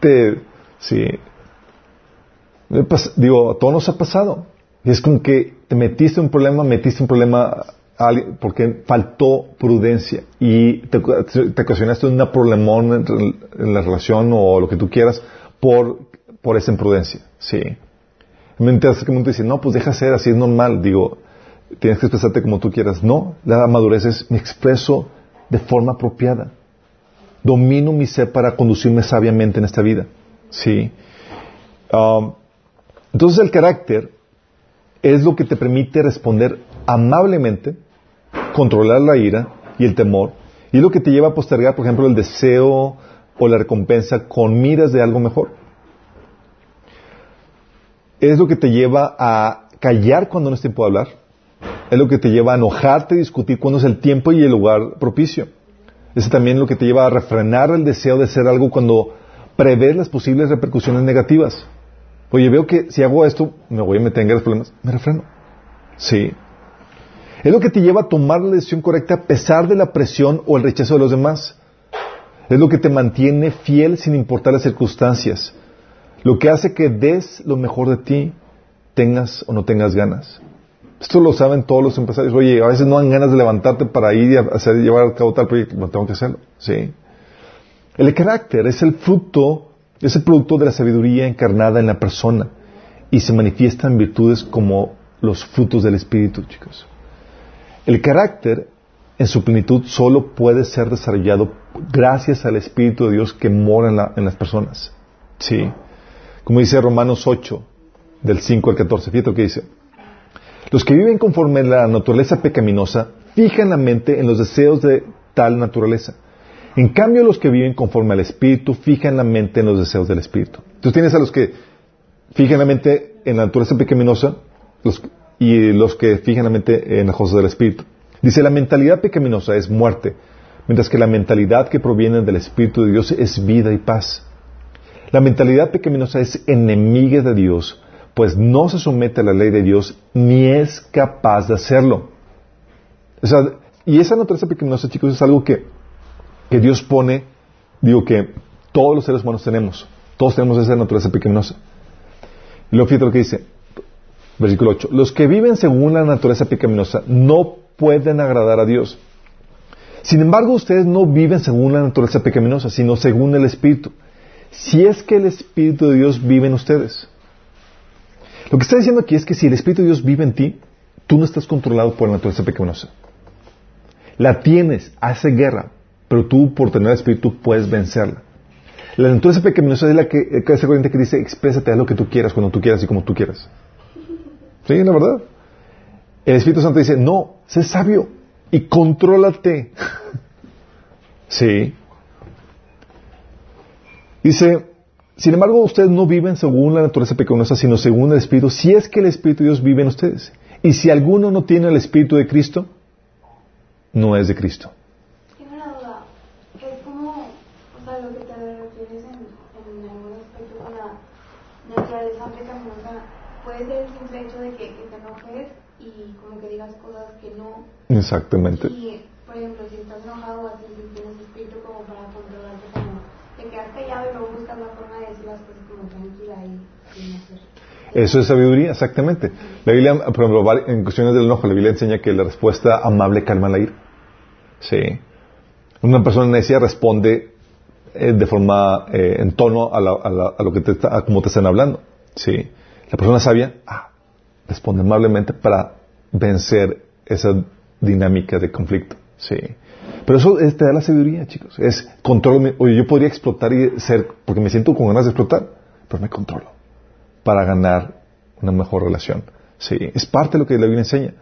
te, sí. Digo, a todos nos ha pasado. Y es como que te metiste un problema, metiste un problema porque faltó prudencia y te, te ocasionaste una problemón en la relación o lo que tú quieras por, por esa imprudencia. Sí. Mientras que mundo dice, no, pues deja ser, así es normal. Digo, tienes que expresarte como tú quieras. No, la madurez es, me expreso de forma apropiada. Domino mi ser para conducirme sabiamente en esta vida. Sí. Um, entonces el carácter es lo que te permite responder amablemente, controlar la ira y el temor, y lo que te lleva a postergar, por ejemplo, el deseo o la recompensa con miras de algo mejor. es lo que te lleva a callar cuando no es tiempo de hablar. Es lo que te lleva a enojarte y discutir cuando es el tiempo y el lugar propicio. Es también lo que te lleva a refrenar el deseo de hacer algo cuando prevés las posibles repercusiones negativas. Oye, veo que si hago esto me voy a meter en grandes problemas. Me refreno. Sí. Es lo que te lleva a tomar la decisión correcta a pesar de la presión o el rechazo de los demás. Es lo que te mantiene fiel sin importar las circunstancias. Lo que hace que des lo mejor de ti, tengas o no tengas ganas. Esto lo saben todos los empresarios. Oye, a veces no dan ganas de levantarte para ir y hacer, llevar a cabo tal proyecto. No tengo que hacerlo. Sí. El carácter es el fruto, es el producto de la sabiduría encarnada en la persona y se manifiesta en virtudes como los frutos del Espíritu, chicos. El carácter en su plenitud solo puede ser desarrollado gracias al Espíritu de Dios que mora en, las personas. Sí. Como dice Romanos 8, del 5 al 14. Fíjate lo que dice. Los que viven conforme a la naturaleza pecaminosa fijan la mente en los deseos de tal naturaleza. En cambio, los que viven conforme al Espíritu fijan la mente en los deseos del Espíritu. Entonces tienes a los que fijan la mente en la naturaleza pecaminosa y los que fijan la mente en las cosas del Espíritu. Dice, la mentalidad pecaminosa es muerte, mientras que la mentalidad que proviene del Espíritu de Dios es vida y paz. La mentalidad pecaminosa es enemiga de Dios, pues no se somete a la ley de Dios ni es capaz de hacerlo. y esa naturaleza pecaminosa, chicos, es algo que que Dios pone, digo que todos los seres humanos tenemos. Todos tenemos esa naturaleza pecaminosa. Y luego fíjate lo que dice, versículo 8. Los que viven según la naturaleza pecaminosa no pueden agradar a Dios. Sin embargo, ustedes no viven según la naturaleza pecaminosa, sino según el Espíritu. Si es que el Espíritu de Dios vive en ustedes. Lo que está diciendo aquí es que si el Espíritu de Dios vive en ti, tú no estás controlado por la naturaleza pecaminosa. La tienes, hace guerra, pero tú por tener el Espíritu puedes vencerla. La naturaleza pecaminosa es la que, esa corriente que dice, exprésate, haz lo que tú quieras, cuando tú quieras y como tú quieras. ¿Sí? La verdad. El Espíritu Santo dice, no, sé sabio y contrólate. [LAUGHS] sí. Dice, sin embargo, ustedes no viven según la naturaleza pecaminosa, sino según el Espíritu, si es que el Espíritu de Dios vive en ustedes. Y si alguno no tiene el Espíritu de Cristo, no es de Cristo. Exactamente. Y, por ejemplo, si estás enojado, así si tienes espíritu como para controlarte, como te quedas callado y luego buscas la forma de decir las cosas como tranquila y sin hacer. Eso es sabiduría, exactamente. La Biblia, por ejemplo, en cuestiones del enojo, la Biblia enseña que la respuesta amable calma la ira. Sí. Una persona necia responde eh, de forma, eh, en tono a, la, a, la, a, lo que te está, a como te están hablando. Sí. La persona sabia, ah, responde amablemente para vencer esa dinámica de conflicto. Sí. Pero eso es, te da la sabiduría, chicos. Es control. Oye, yo podría explotar y ser, porque me siento con ganas de explotar, pero me controlo para ganar una mejor relación. Sí. Es parte de lo que la Biblia enseña.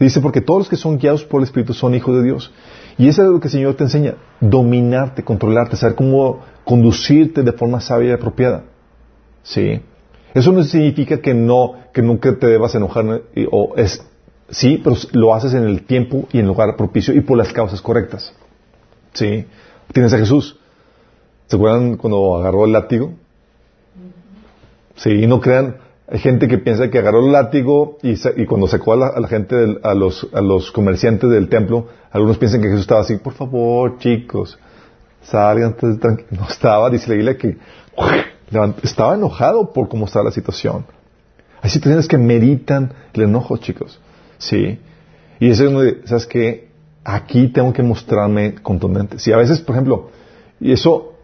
Dice, porque todos los que son guiados por el Espíritu son hijos de Dios. Y eso es lo que el Señor te enseña. Dominarte, controlarte, saber cómo conducirte de forma sabia y apropiada. Sí. Eso no significa que no, que nunca te debas enojar o es Sí, pero lo haces en el tiempo y en el lugar propicio y por las causas correctas. Sí. Tienes a Jesús. ¿Se acuerdan cuando agarró el látigo? Sí, y no crean, hay gente que piensa que agarró el látigo y, cuando sacó a la, gente, a, los, a los comerciantes del templo, algunos piensan que Jesús estaba así, por favor, chicos, salgan, no estaba, dice la Biblia que [LAUGHS] estaba enojado por cómo estaba la situación. Hay situaciones que meritan el enojo, chicos. Sí. Y eso es donde, ¿sabes qué? Aquí tengo que mostrarme contundente. Si a veces, por ejemplo, y eso,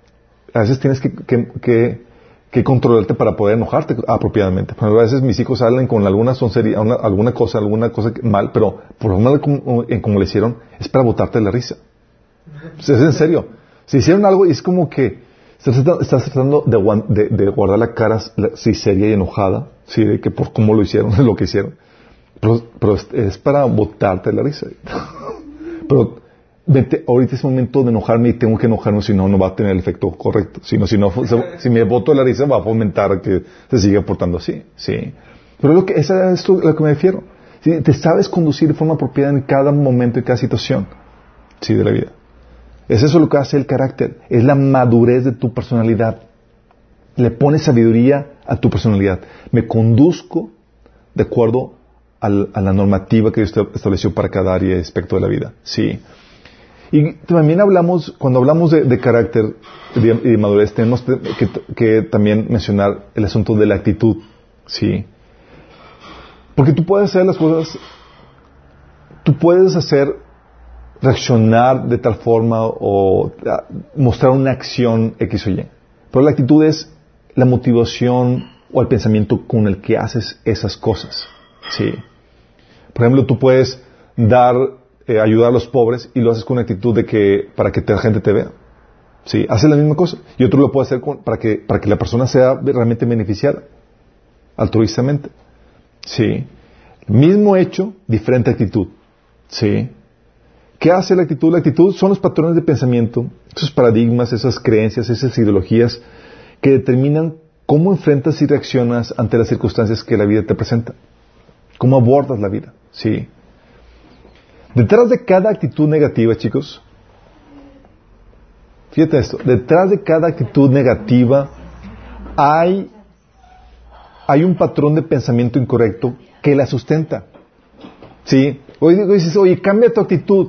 a veces tienes que, que, controlarte para poder enojarte apropiadamente. a veces mis hijos salen con alguna soncería, alguna cosa, alguna cosa mal, pero por lo menos en como le hicieron, es para botarte la risa. es en serio. Si hicieron algo y es como que estás tratando, de, de, guardar la cara sí, seria y enojada, sí, de que por cómo lo hicieron, [LAUGHS] lo que hicieron. Pero, es para botarte la risa. [LAUGHS] Pero ahorita es momento de enojarme y tengo que enojarme, si no, no va a tener el efecto correcto. Si no, si no, si me voto la risa va a fomentar que se siga portando así, sí. Pero lo que, esa es lo- lo que me refiero. Sí, Te sabes conducir de forma apropiada en cada momento y cada situación, sí, de la vida. Es eso lo que hace el carácter, es la madurez de tu personalidad. Le pones sabiduría a tu personalidad. Me conduzco de acuerdo al- a la normativa que Dios estableció para cada área y aspecto de la vida. Sí. Y también hablamos, cuando hablamos de, carácter y de, madurez, tenemos que, también mencionar el asunto de la actitud. Sí. Porque tú puedes hacer las cosas, tú puedes hacer reaccionar de tal forma o mostrar una acción X o Y. Pero la actitud es la motivación o el pensamiento con el que haces esas cosas. Sí. Por ejemplo, tú puedes dar, eh, ayudar a los pobres y lo haces con una actitud de que para que la gente te vea. Sí, haces la misma cosa. Y otro lo puede hacer con- para que para que la persona sea realmente beneficiada, altruistamente. Sí. Mismo hecho, diferente actitud. Sí. ¿Qué hace la actitud? La actitud son los patrones de pensamiento, esos paradigmas, esas creencias, esas ideologías que determinan cómo enfrentas y reaccionas ante las circunstancias que la vida te presenta. Cómo abordas la vida. Sí. Detrás de cada actitud negativa, chicos, fíjate esto, detrás de cada actitud negativa hay, hay un patrón de pensamiento incorrecto que la sustenta. Sí. Hoy dices, oye, cambia tu actitud.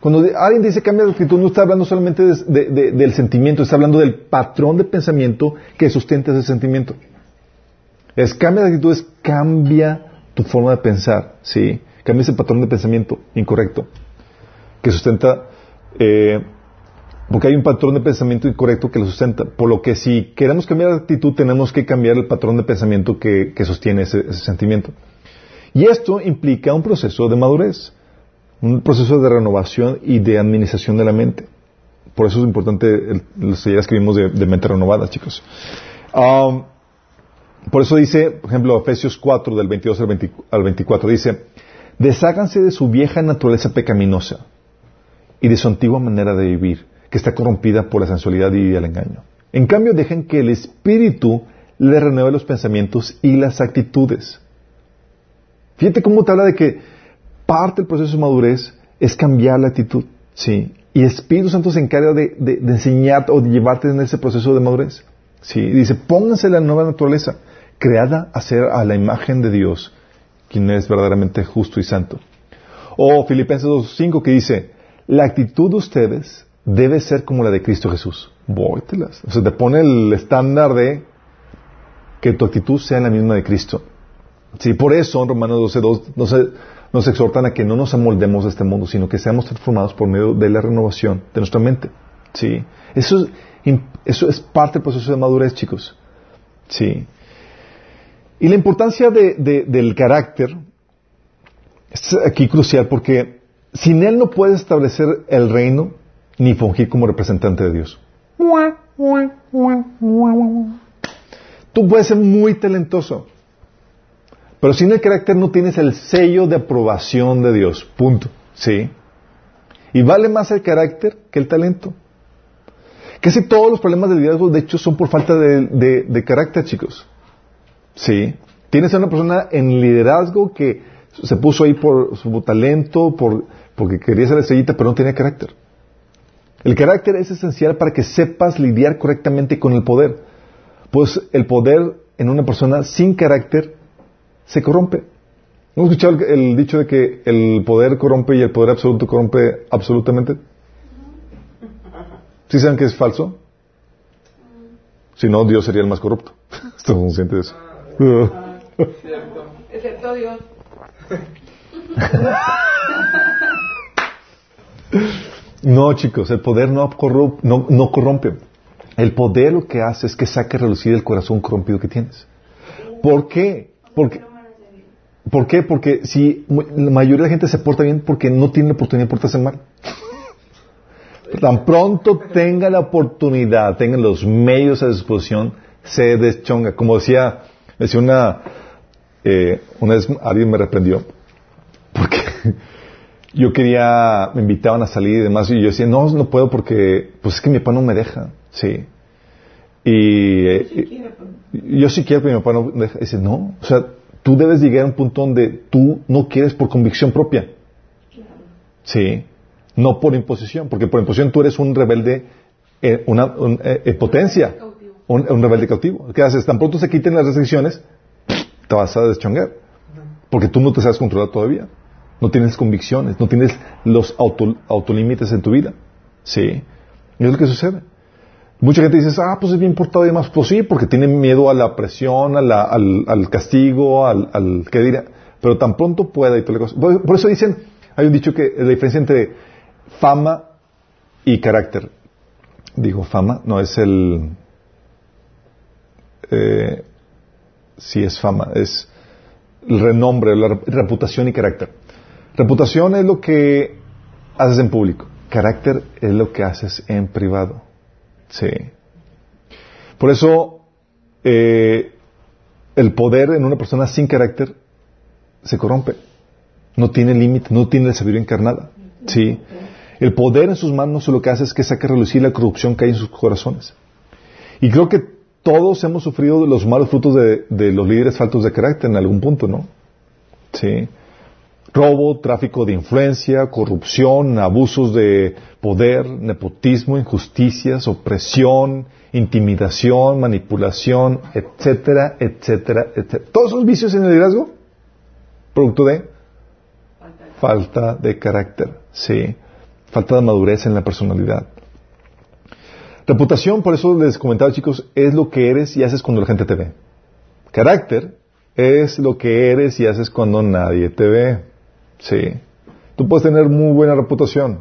Cuando de- alguien dice cambia tu actitud, no está hablando solamente de- de- de- del sentimiento, está hablando del patrón de pensamiento que sustenta ese sentimiento. Es cambia de actitud, es cambia tu forma de pensar, ¿sí? Cambia ese patrón de pensamiento incorrecto que sustenta, eh, porque hay un patrón de pensamiento incorrecto que lo sustenta. Por lo que si queremos cambiar de actitud, tenemos que cambiar el patrón de pensamiento que, sostiene ese, sentimiento. Y esto implica un proceso de madurez, un proceso de renovación y de administración de la mente. Por eso es importante las ideas que vimos de, mente renovada, chicos. Um, por eso dice, por ejemplo, Efesios 4, del 22 al, 20 al 24, dice, desháganse de su vieja naturaleza pecaminosa y de su antigua manera de vivir, que está corrompida por la sensualidad y el engaño. En cambio, dejen que el Espíritu le renueve los pensamientos y las actitudes. Fíjate cómo te habla de que parte del proceso de madurez es cambiar la actitud, ¿sí? Y Espíritu Santo se encarga de, de, enseñarte o de llevarte en ese proceso de madurez, ¿sí? Dice, pónganse la nueva naturaleza, creada a ser a la imagen de Dios, quien es verdaderamente justo y santo. O Filipenses 2.5 que dice, la actitud de ustedes debe ser como la de Cristo Jesús. Vóytelas. O sea, te pone el estándar de que tu actitud sea la misma de Cristo. Sí, por eso en Romanos 12.2 nos, nos exhortan a que no nos amoldemos a este mundo, sino que seamos transformados por medio de la renovación de nuestra mente. Sí. Eso es, eso es parte del proceso de madurez, chicos. Sí. Y la importancia de, de, del carácter es aquí crucial porque sin él no puedes establecer el reino ni fungir como representante de Dios. Tú puedes ser muy talentoso, pero sin el carácter no tienes el sello de aprobación de Dios. Punto. ¿Sí? Y vale más el carácter que el talento. Casi todos los problemas del liderazgo, de hecho, son por falta de, de, de carácter, chicos. ¿Sí? Tienes a una persona en liderazgo que se puso ahí por su talento, por, porque quería ser estrellita, pero no tenía carácter. El carácter es esencial para que sepas lidiar correctamente con el poder. Pues el poder en una persona sin carácter se corrompe. ¿No has escuchado el, dicho de que el poder corrompe y el poder absoluto corrompe absolutamente? ¿Sí saben que es falso? Si no, Dios sería el más corrupto. [LAUGHS] ¿Están conscientes de eso? Excepto Dios. No, chicos, el poder no, corrompe, no, no corrompe. El poder lo que hace es que saque a relucir el corazón corrompido que tienes. ¿Por qué? Porque, ¿Por qué? Porque si la mayoría de la gente se porta bien porque no tiene la oportunidad de portarse mal. Tan pronto tenga la oportunidad, tenga los medios a disposición, se deschonga. Como decía, decía una, eh, una vez alguien me reprendió porque [LAUGHS] yo quería, me invitaban a salir y demás, y yo decía, no, no puedo porque, pues es que mi papá no me deja, sí. Y, eh, y- yo sí quiero, pero mi papá no me deja. dice, no, o sea, tú debes llegar a un punto donde tú no quieres por convicción propia. Sí. No por imposición, porque por imposición tú eres un rebelde, eh, una un, eh, potencia, un, un rebelde cautivo. ¿Qué haces? Tan pronto se quiten las restricciones, te vas a deschongar. Porque tú no te sabes controlar todavía. No tienes convicciones, no tienes los auto, autolímites en tu vida. Sí. Y es lo que sucede. Mucha gente dice, ah, pues es bien portado y demás. Pues sí, porque tienen miedo a la presión, a la- al, al castigo, al, al ¿qué dirá? Pero tan pronto pueda y toda la cosa. Por, por eso dicen, hay un dicho que la diferencia entre fama y carácter. Digo, fama, no es el... Eh, sí es fama, es renombre, la rep- reputación y carácter. Reputación es lo que haces en público. Carácter es lo que haces en privado. Sí. Por eso, eh, el poder en una persona sin carácter se corrompe. No tiene límite, no tiene la sabiduría encarnada. Sí. El poder en sus manos lo que hace es que saque a relucir la corrupción que hay en sus corazones. Y creo que todos hemos sufrido los malos frutos de, de los líderes faltos de carácter en algún punto, ¿no? Sí. Robo, tráfico de influencia, corrupción, abusos de poder, nepotismo, injusticias, opresión, intimidación, manipulación, etcétera, etcétera, etcétera. Todos esos vicios en el liderazgo, producto de falta de carácter, sí, falta de madurez en la personalidad. Reputación, por eso les comentaba chicos, es lo que eres y haces cuando la gente te ve. Carácter es lo que eres y haces cuando nadie te ve. Sí. Tú puedes tener muy buena reputación,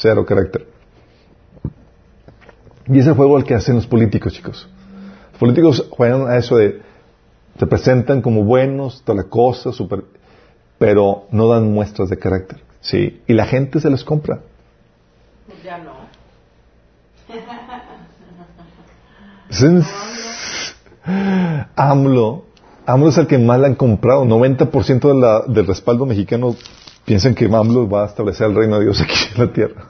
cero carácter. Y es el juego al que hacen los políticos, chicos. Los políticos juegan a eso de, se presentan como buenos, toda la cosa, super, pero no dan muestras de carácter. Sí. Y la gente se los compra. Ya no. [LAUGHS] AMLO, AMLO es el que más le han comprado. 90% de la, del respaldo mexicano piensan que AMLO va a establecer el reino de Dios aquí en la tierra.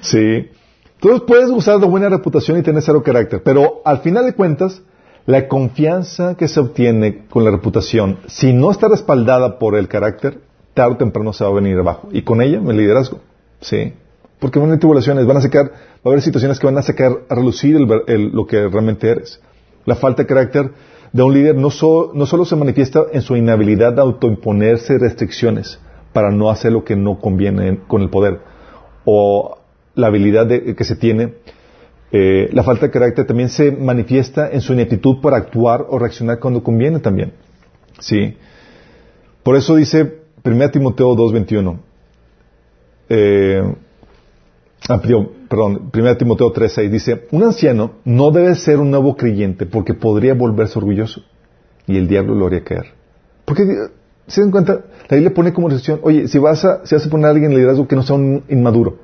Sí. Entonces puedes usar de buena reputación y tener cero carácter, pero al final de cuentas, la confianza que se obtiene con la reputación, si no está respaldada por el carácter, tarde o temprano se va a venir abajo. Y con ella, el liderazgo. Sí. Porque van a haber tribulaciones, van a sacar, va a haber situaciones que van a sacar a relucir lo que realmente eres. La falta de carácter de un líder no, so- no solo se manifiesta en su inhabilidad de autoimponerse restricciones para no hacer lo que no conviene en- con el poder, o la habilidad que se tiene, eh, la falta de carácter también se manifiesta en su ineptitud para actuar o reaccionar cuando conviene también. Sí. Por eso dice 1 Timoteo 2.21. Eh, ah, perdón, perdón, 1 Timoteo 3.6 dice, un anciano no debe ser un nuevo creyente porque podría volverse orgulloso y el diablo lo haría caer. Porque, eh, ¿se dan cuenta? La Biblia pone como restricción, oye, si vas a, si vas a poner a alguien en liderazgo que no sea un inmaduro,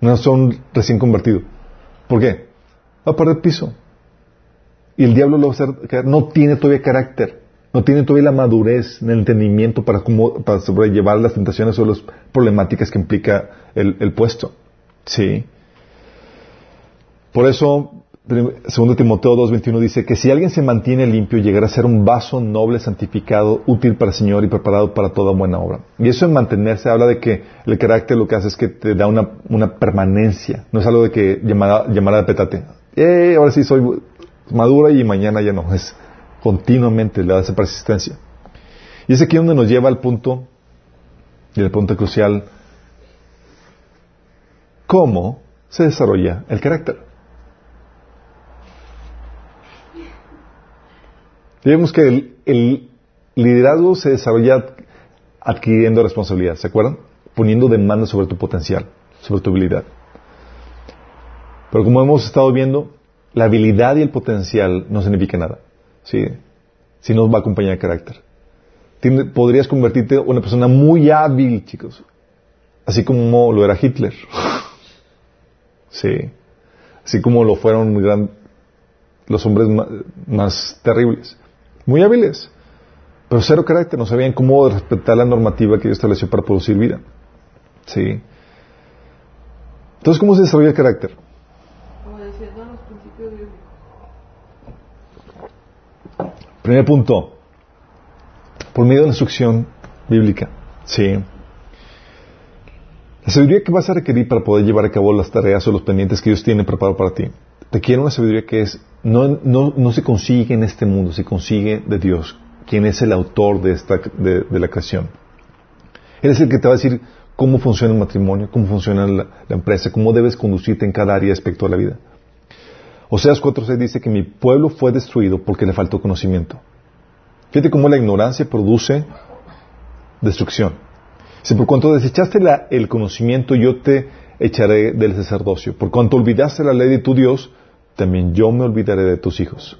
no sea un recién convertido. ¿Por qué? Va a perder piso. Y el diablo lo va a hacer caer. No tiene todavía carácter. No tiene todavía la madurez, el entendimiento para, cómo, para sobrellevar las tentaciones o las problemáticas que implica el, el puesto. Sí. Por eso, 2 Timoteo 2.21 dice que si alguien se mantiene limpio, llegará a ser un vaso noble, santificado, útil para el Señor y preparado para toda buena obra. Y eso en mantenerse habla de que el carácter lo que hace es que te da una, una permanencia. No es algo de que llamada, llamada de petate. Eh, ahora sí soy madura y mañana ya no. Es continuamente le da esa persistencia. Y es aquí donde nos lleva al punto, y el punto crucial, cómo se desarrolla el carácter. Digamos que el, el liderazgo se desarrolla adquiriendo responsabilidad, ¿se acuerdan? Poniendo demandas sobre tu potencial, sobre tu habilidad. Pero como hemos estado viendo, la habilidad y el potencial no significa nada. ¿sí? Si no va a acompañar el carácter. Podrías convertirte en una persona muy hábil, chicos. Así como lo era Hitler. Sí. Así como lo fueron gran- los hombres más terribles. Muy hábiles. Pero cero carácter, no sabían cómo respetar la normativa que Dios estableció para producir vida. ¿Sí? Entonces, ¿cómo se desarrolla el carácter? Obedeciendo a los principios bíblicos. Primer punto, por medio de la instrucción bíblica. Sí. La sabiduría que vas a requerir para poder llevar a cabo las tareas o los pendientes que Dios tiene preparado para ti, requiere una sabiduría que es, no, no, no se consigue en este mundo, se consigue de Dios, quien es el autor de, esta, de, la creación. Él es el que te va a decir cómo funciona el matrimonio, cómo funciona la, empresa, cómo debes conducirte en cada área aspecto de la vida. Oseas 4.6 dice que mi pueblo fue destruido porque le faltó conocimiento. Fíjate cómo la ignorancia produce destrucción. Dice, por cuanto desechaste el conocimiento, yo te echaré del sacerdocio. Por cuanto olvidaste la ley de tu Dios, también yo me olvidaré de tus hijos.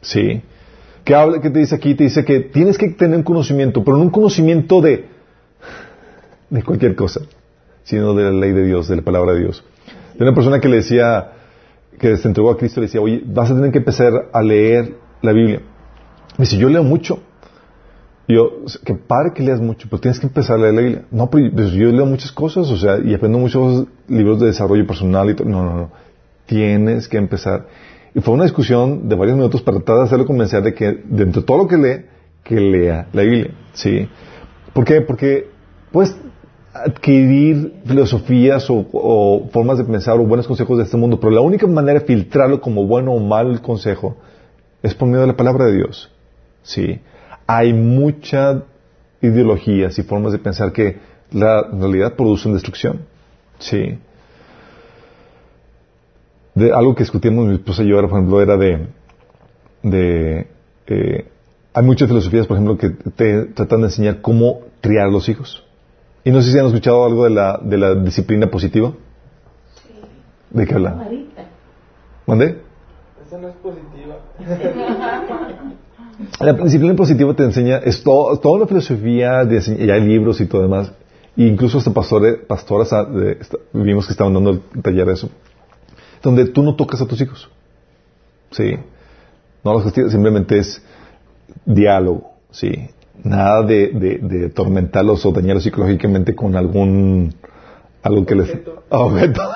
¿Sí? ¿Qué, habla, qué te dice aquí? Te dice que tienes que tener un conocimiento, pero no un conocimiento de, de cualquier cosa, sino de la ley de Dios, de la palabra de Dios. De una persona que le decía, que se entregó a Cristo, le decía, oye, vas a tener que empezar a leer la Biblia. Me dice, yo leo mucho. Yo, que padre que leas mucho, pero tienes que empezar a leer la Biblia. No, pero pues, yo leo muchas cosas, o sea, y aprendo muchos libros de desarrollo personal y todo. No, no, no. Tienes que empezar. Y fue una discusión de varios minutos para tratar de hacerlo convencer de que, dentro de todo lo que lee, que lea la Biblia. ¿Sí? ¿Por qué? Porque puedes adquirir filosofías o, formas de pensar o buenos consejos de este mundo, pero la única manera de filtrarlo como bueno o malo el consejo es por medio de la palabra de Dios. ¿Sí? Hay muchas ideologías y formas de pensar que la realidad producen destrucción. ¿Sí? De, algo que discutimos mi esposa y yo, ahora, por ejemplo, era de... de eh, hay muchas filosofías, por ejemplo, que te tratan de enseñar cómo criar a los hijos. Y no sé si han escuchado algo de la, de la disciplina positiva. ¿De qué habla? ¿Mandé? Esa no es positiva. [LAUGHS] [LAUGHS] La disciplina positiva te enseña, es todo- toda una filosofía, de, y hay libros y todo demás. E incluso hasta pastores, pastoras ah, de- vimos que estaban dando el taller de eso. Donde tú no tocas a tus hijos. Sí. No los castigas, simplemente es diálogo. Sí. Nada de, de, de atormentarlos o dañarlos psicológicamente con algún, algo que les, Objeto. [LAUGHS]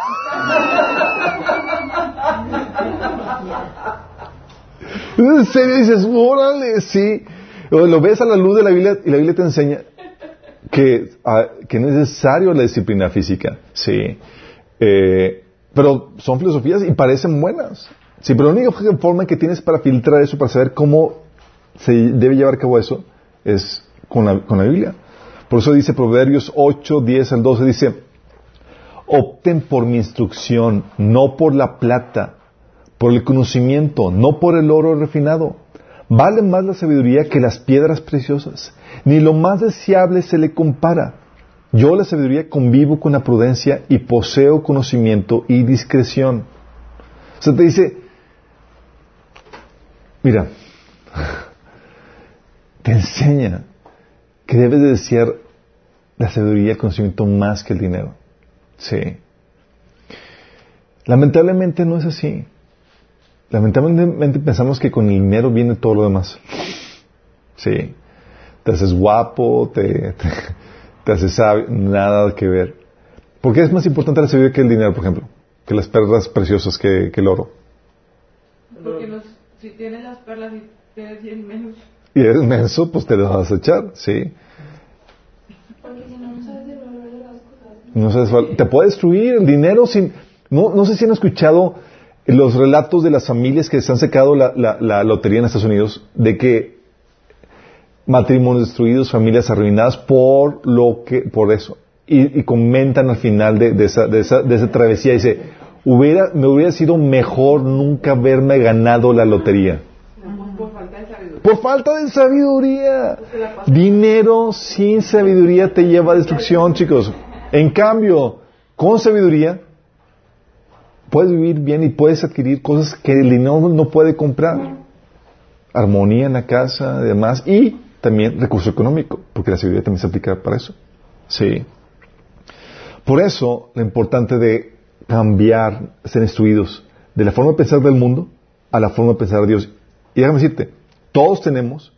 En serio dices, órale, sí. O Lo ves a la luz de la Biblia y la Biblia te enseña que, ah, que es necesario la disciplina física, sí. Eh, pero son filosofías y parecen buenas. Sí, pero la única forma que tienes para filtrar eso, para saber cómo se debe llevar a cabo eso, es con la, con la Biblia. Por eso dice Proverbios 8, 10 al 12, dice, opten por mi instrucción, no por la plata, por el conocimiento, no por el oro refinado. Vale más la sabiduría que las piedras preciosas, ni lo más deseable se le compara. Yo la sabiduría convivo con la prudencia y poseo conocimiento y discreción. O sea, te dice, mira, [LAUGHS] te enseña que debes de desear la sabiduría y el conocimiento más que el dinero. Sí. Lamentablemente no es así. Lamentablemente pensamos que con el dinero viene todo lo demás. Sí. Te haces guapo, te, te, te haces sabio, nada que ver. ¿Por qué es más importante la sabiduría que el dinero, por ejemplo? Que las perlas preciosas que, que el oro. Porque los, si tienes las perlas y tienes 100 menos. Y eres menso, pues te las vas a echar, sí. Porque si no, no sabes el valor de las cosas. No sabes te puede destruir el dinero sin... No, no sé si han escuchado los relatos de las familias que se han sacado la, la- la lotería en Estados Unidos, de que matrimonios destruidos, familias arruinadas por lo que, por eso. Y, y comentan al final de, de esa, de, esa, de esa travesía, dice, hubiera, me hubiera sido mejor nunca haberme ganado la lotería. Por falta de sabiduría. Por falta de sabiduría. Dinero sin sabiduría te lleva a destrucción, chicos. En cambio, con sabiduría, puedes vivir bien y puedes adquirir cosas que el dinero no puede comprar. Armonía en la casa, demás, y también recurso económico, porque la sabiduría también se aplica para eso. Sí. Por eso, lo importante de cambiar, ser instruidos de la forma de pensar del mundo a la forma de pensar de Dios. Y déjame decirte, todos tenemos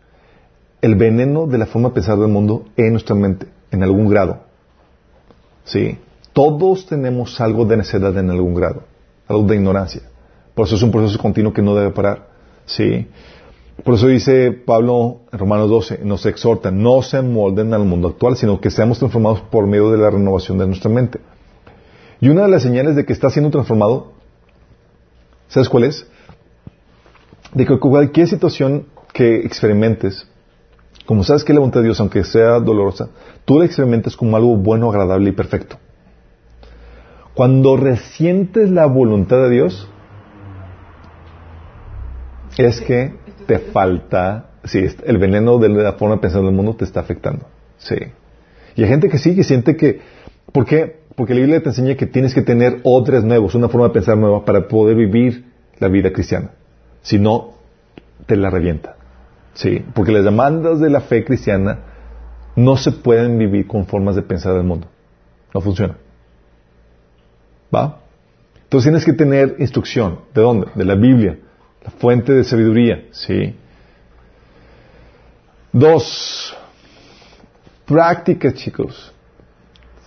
el veneno de la forma de pensar del mundo en nuestra mente, en algún grado. ¿Sí? Todos tenemos algo de necedad en algún grado, algo de ignorancia. Por eso es un proceso continuo que no debe parar. ¿Sí? Por eso dice Pablo en Romanos 12, nos exhorta, no se molden al mundo actual, sino que seamos transformados por medio de la renovación de nuestra mente. Y una de las señales de que está siendo transformado, ¿sabes cuál es? De que cualquier situación que experimentes, como sabes que la voluntad de Dios, aunque sea dolorosa, tú la experimentes como algo bueno, agradable y perfecto. Cuando resientes la voluntad de Dios, es que te falta, sí, el veneno de la forma de pensar del mundo te está afectando. Sí. Y hay gente que sí, que siente que, ¿por qué? Porque la Biblia te enseña que tienes que tener otros nuevos, una forma de pensar nueva para poder vivir la vida cristiana. Si no, te la revienta. Sí. Porque las demandas de la fe cristiana no se pueden vivir con formas de pensar del mundo. No funciona. ¿Va? Entonces tienes que tener instrucción. ¿De dónde? De la Biblia la fuente de sabiduría, ¿sí? Dos, práctica, chicos.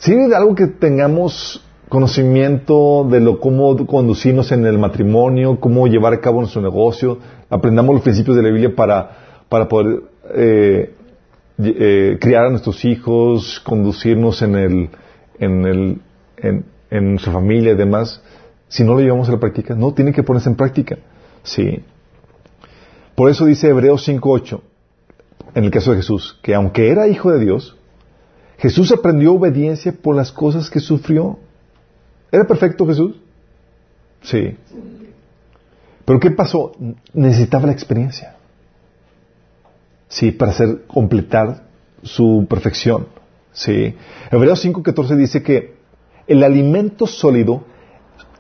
De algo que tengamos conocimiento de lo cómo conducirnos en el matrimonio, cómo llevar a cabo nuestro negocio, aprendamos los principios de la Biblia para, para poder eh, eh, criar a nuestros hijos, conducirnos en el, en el, en, en nuestra familia y demás. Si no lo llevamos a la práctica, no, tiene que ponerse en práctica. Sí. Por eso dice Hebreos 5.8, en el caso de Jesús, que aunque era hijo de Dios, Jesús aprendió obediencia por las cosas que sufrió. ¿Era perfecto Jesús? Sí. Pero ¿qué pasó? Necesitaba la experiencia. Sí, para hacer, completar su perfección. Sí. Hebreos 5.14 dice que el alimento sólido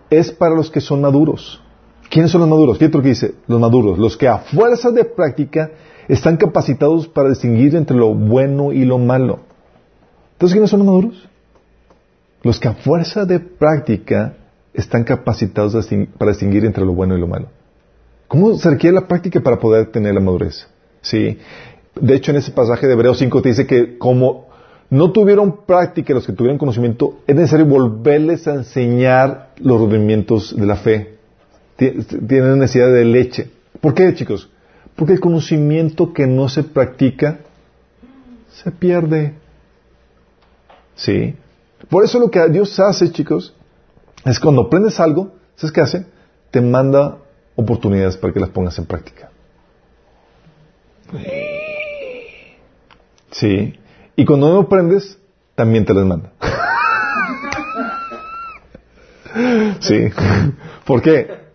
es para los que son maduros. ¿Quiénes son los maduros? Fíjate lo que dice, los maduros, los que a fuerza de práctica están capacitados para distinguir entre lo bueno y lo malo. Entonces, ¿quiénes son los maduros? Los que a fuerza de práctica están capacitados para distinguir entre lo bueno y lo malo. ¿Cómo se requiere la práctica para poder tener la madurez? Sí. De hecho, en ese pasaje de Hebreos 5 te dice que como no tuvieron práctica los que tuvieron conocimiento, es necesario volverles a enseñar los rudimientos de la fe tienen necesidad de leche. ¿Por qué, chicos? Porque el conocimiento que no se practica se pierde. ¿Sí? Por eso lo que Dios hace, chicos, es cuando aprendes algo, ¿sabes qué hace? Te manda oportunidades para que las pongas en práctica. Sí. Y cuando no aprendes, también te las manda. [LAUGHS] sí. ¿Por qué?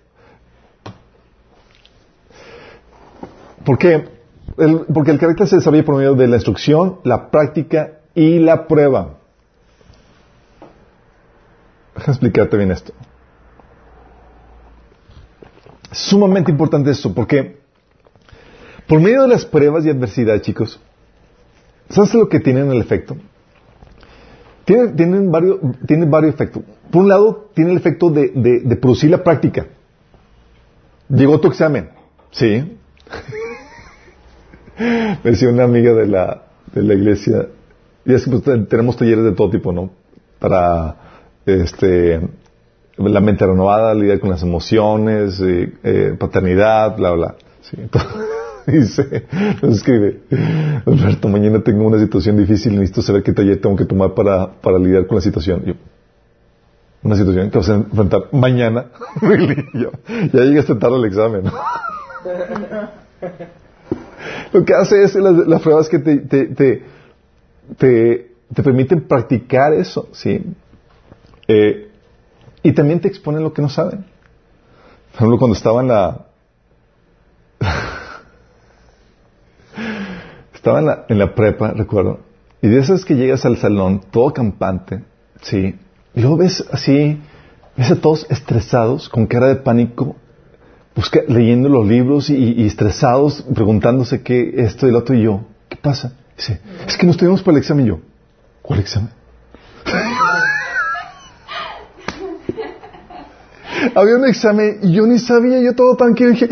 ¿Por qué? porque el carácter se desarrolla por medio de la instrucción, la práctica y la prueba. Déjame explicarte bien esto. Es sumamente importante esto, porque por medio de las pruebas y adversidades, chicos, ¿sabes lo que tienen el efecto? Tienen, varios, varios efectos. Por un lado, tiene el efecto de, de producir la práctica. Llegó tu examen, ¿sí? [LAUGHS] Me decía una amiga de la, de la iglesia, y es que pues, tenemos talleres de todo tipo, ¿no? Para este, la mente renovada, lidiar con las emociones, eh, eh, paternidad, bla, bla. Sí, [LAUGHS] dice, nos escribe, Alberto, mañana tengo una situación difícil necesito saber qué taller tengo que tomar para, para lidiar con la situación. Yo, una situación que vas a enfrentar mañana. [LAUGHS] ya llegaste tarde al examen. [LAUGHS] Lo que hace es las, pruebas que te, te, te, permiten practicar eso, ¿sí? Eh, y también te exponen lo que no saben. Por ejemplo, cuando estaba en la... estaba en la, en la prepa, recuerdo, y de esas que llegas al salón, todo campante, ¿sí? Y luego ves así, ves a todos estresados, con cara de pánico, busca, leyendo los libros y, estresados, preguntándose qué esto y lo otro y yo, ¿qué pasa? Dice, es que nos tenemos para el examen yo, ¿cuál examen? Había un examen y yo ni sabía, yo todo tranquilo. Dije,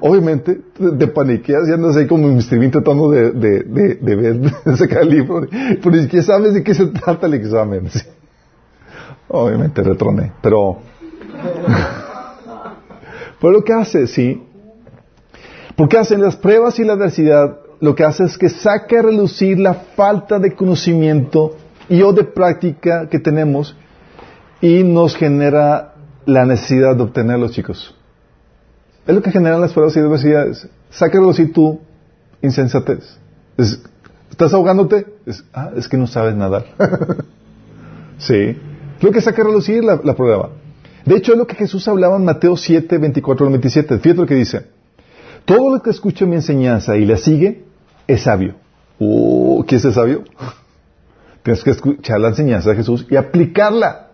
obviamente, te, te paniqueas y andas ahí como. Bean tratando de, de, de, de ver, [LAUGHS] de sacar el libro. Pero ni siquiera sabes de qué se trata el examen. Sí. Obviamente retroné, pero... [LAUGHS] pero lo que hace, sí. Porque hacen las pruebas y la adversidad, lo que hace es que saca a relucir la falta de conocimiento y o de práctica que tenemos y nos genera la necesidad de obtenerlos, chicos. Es lo que generan las pruebas y adversidades. A relucir tu insensatez. Es- ¿Estás ahogándote? Es, ah, es que no sabes nadar. [LAUGHS] sí. Lo que saca a relucir la, la prueba. De hecho, es lo que Jesús hablaba en Mateo 7, 24 al 27. Fíjate lo que dice. Todo el que escucha mi enseñanza y la sigue es sabio. Uh, ¿Quién es el sabio? [LAUGHS] Tienes que escuchar la enseñanza de Jesús y aplicarla.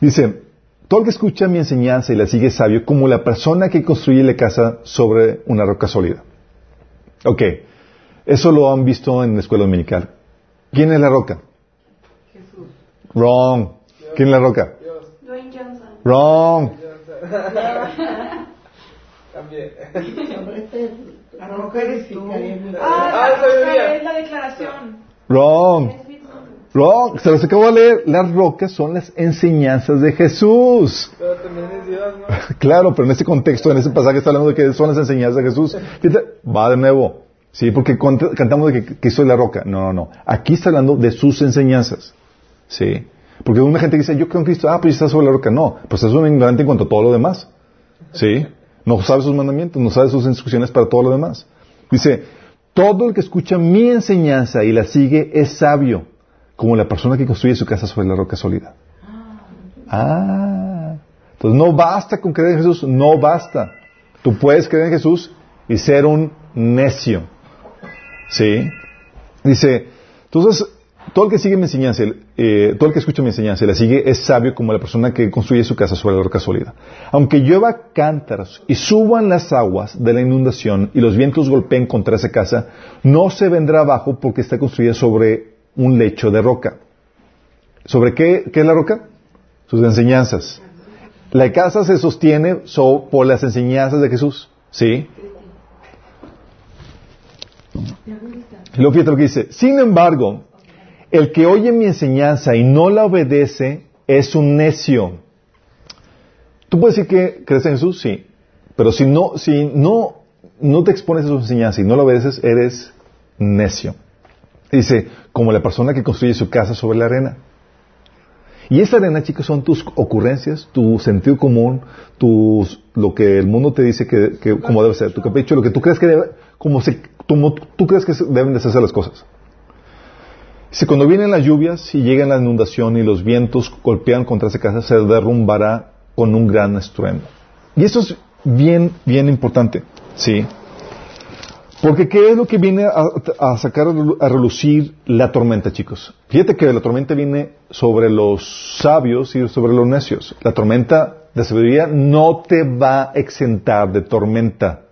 Dice, todo el que escucha mi enseñanza y la sigue sabio como la persona que construye la casa sobre una roca sólida. Ok, eso lo han visto en la escuela dominical. ¿Quién es la roca? Jesús. Wrong. ¿Quién es la roca? Dios, Dwayne Johnson. Wrong. [LAUGHS] también. La no roca eres tú. Ah, Ah, la- sabiduría. es la declaración. Wrong. Se los acabo de leer. Las rocas son las enseñanzas de Jesús. Pero también es Dios, ¿no? [LAUGHS] Claro, pero en ese contexto, en ese pasaje está hablando de que son las enseñanzas de Jesús. Fíjate, va de nuevo. Sí, porque cantamos de que, que soy la roca. No, no, no. Aquí está hablando de sus enseñanzas. Sí. Porque una gente dice, yo creo en Cristo, ah, pues estás sobre la roca. No, pues es un ignorante en cuanto a todo lo demás. Sí. No sabe sus mandamientos, no sabe sus instrucciones para todo lo demás. Dice, todo el que escucha mi enseñanza y la sigue es sabio, como la persona que construye su casa sobre la roca sólida. Ah. Entonces no basta con creer en Jesús, no basta. Tú puedes creer en Jesús y ser un necio. ¿Sí? Dice, entonces, todo el que sigue mi enseñanza, eh, todo el que escucha mi enseñanza y la sigue es sabio como la persona que construye su casa sobre la roca sólida. Aunque llueva cántaros y suban las aguas de la inundación y los vientos golpeen contra esa casa, no se vendrá abajo porque está construida sobre un lecho de roca. ¿Sobre qué, qué es la roca? Sus enseñanzas. La casa se sostiene so- por las enseñanzas de Jesús. ¿Sí? Y lo que dice. Sin embargo, el que oye mi enseñanza y no la obedece es un necio. ¿Tú puedes decir que crees en Jesús? Sí. Pero si no, si no, no te expones a su enseñanza y no la obedeces, eres necio. Dice, como la persona que construye su casa sobre la arena. Y esa arena, chicos, son tus ocurrencias, tu sentido común, tus, lo que el mundo te dice que, como debe ser, tu capricho, lo que tú crees que debe, como, se, tú crees que deben de hacerse las cosas. Dice, cuando vienen las lluvias y llegan la inundación y los vientos golpean contra esa casa, se derrumbará con un gran estruendo. Y eso es bien, bien importante, ¿sí? Porque ¿qué es lo que viene a, sacar a relucir la tormenta, chicos? Fíjate que la tormenta viene sobre los sabios y sobre los necios. La tormenta de sabiduría no te va a exentar de tormenta.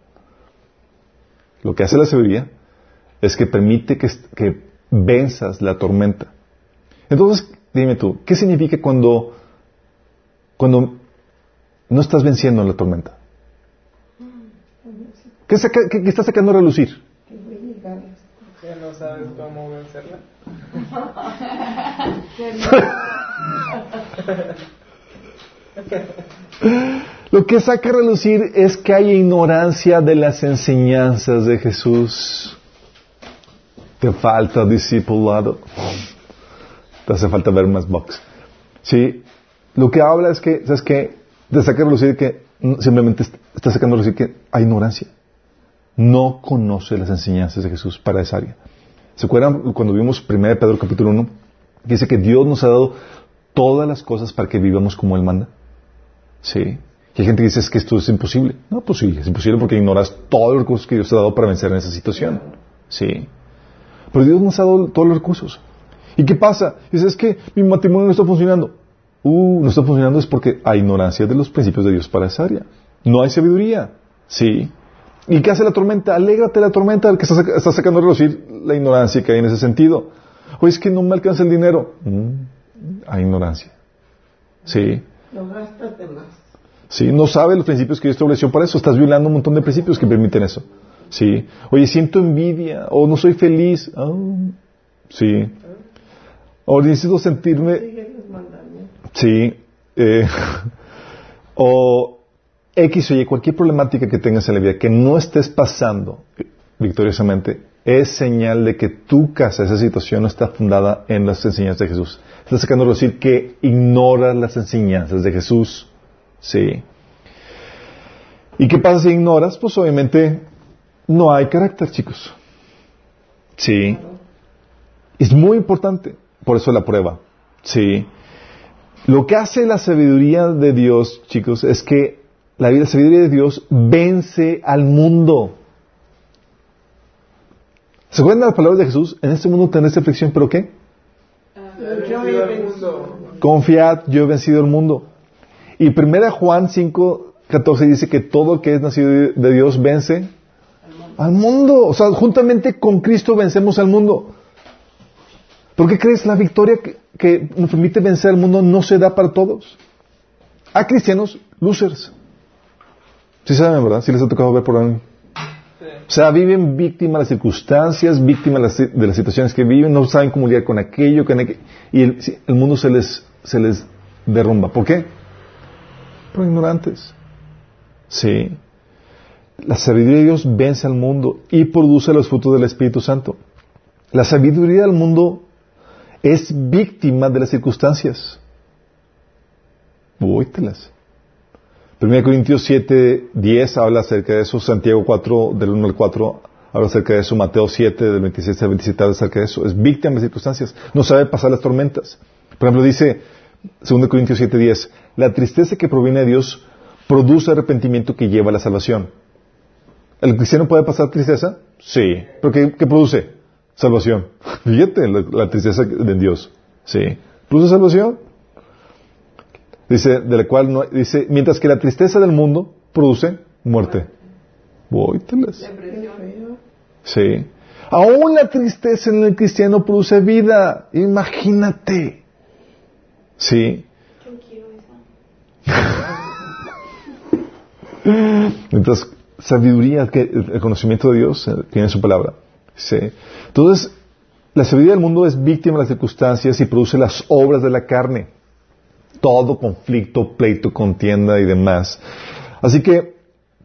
Lo que hace la sabiduría es que permite que, que venzas la tormenta. Entonces, dime tú, ¿qué significa cuando, cuando no estás venciendo la tormenta? ¿Qué, saca- qué- qué está sacando a relucir? Que no sabes cómo vencerla. [LAUGHS] Lo que saca a relucir es que hay ignorancia de las enseñanzas de Jesús. Te falta discipulado. Te hace falta ver más box. Sí. Lo que habla es que, ¿sabes qué? Te saca a relucir que simplemente est- está sacando a relucir que hay ignorancia. No conoce las enseñanzas de Jesús para esa área. ¿Se acuerdan cuando vimos 1 Pedro capítulo 1? Que dice que Dios nos ha dado todas las cosas para que vivamos como Él manda. Sí. Y hay gente que dice es que esto es imposible. No, pues sí, es imposible porque ignoras todos los recursos que Dios te ha dado para vencer en esa situación. Sí. Pero Dios nos ha dado todos los recursos. ¿Y qué pasa? Dices, es que mi matrimonio no está funcionando. Uh, no está funcionando es porque hay ignorancia de los principios de Dios para esa área. No hay sabiduría. Sí. ¿Y qué hace la tormenta? Alégrate la tormenta que está, saca- está sacando a relucir la ignorancia que hay en ese sentido. Oye, es que no me alcanza el dinero. Mm, hay ignorancia. Sí. No gástate más. ¿Sí? No sabe los principios que Dios estableció para eso. Estás violando un montón de principios que permiten eso. ¿Sí? Oye, siento envidia o no soy feliz. Ah, sí. O necesito sentirme... Sí. eh, [LAUGHS] o X o Y, cualquier problemática que tengas en la vida que no estés pasando victoriosamente, es señal de que tu casa, esa situación, no está fundada en las enseñanzas de Jesús. Estás sacando a decir que ignoras las enseñanzas de Jesús. Sí. ¿Y qué pasa si ignoras? Pues obviamente no hay carácter, chicos. Sí. Es muy importante. Por eso la prueba. Sí. Lo que hace la sabiduría de Dios, chicos, es que la vida- la sabiduría de Dios vence al mundo. ¿Se acuerdan de las palabras de Jesús? En este mundo tendréis aflicción, pero ¿qué? Yo he. Confiad, yo he vencido el mundo. Y 1 Juan 5, 14 dice que todo el que es nacido de de Dios vence al mundo. O sea, juntamente con Cristo vencemos al mundo. ¿Por qué crees la victoria que, que nos permite vencer al mundo no se da para todos? Hay cristianos losers. Sí saben, ¿verdad? Sí les ha tocado ver por ahí. O sea, viven víctimas de las circunstancias, víctimas de las, situaciones que viven, no saben cómo lidiar con aquello, con aquello, y el, mundo se les, se les derrumba. ¿Por qué? Por ignorantes. Sí. La sabiduría de Dios vence al mundo y produce los frutos del Espíritu Santo. La sabiduría del mundo es víctima de las circunstancias. Uóytelas. 1 Corintios 7, 10 habla acerca de eso, Santiago 4, del 1 al 4 habla acerca de eso, Mateo 7, del 26 al 27 habla acerca de eso. Es víctima de circunstancias, no sabe pasar las tormentas. Por ejemplo, dice 2 Corintios 7, 10, la tristeza que proviene de Dios produce arrepentimiento que lleva a la salvación. ¿El cristiano puede pasar tristeza? Sí. ¿Pero qué, qué produce? Salvación. [LAUGHS] Fíjate, la, la tristeza de Dios. Sí. ¿Produce salvación? Dice, de la cual dice, mientras que la tristeza del mundo produce muerte. Feo. Sí. Aún la tristeza en el cristiano produce vida. Imagínate. Sí. Entonces, sabiduría, el conocimiento de Dios eh, tiene su palabra. Sí. Entonces, la sabiduría del mundo es víctima de las circunstancias y produce las obras de la carne. Todo conflicto, pleito, contienda y demás. Así que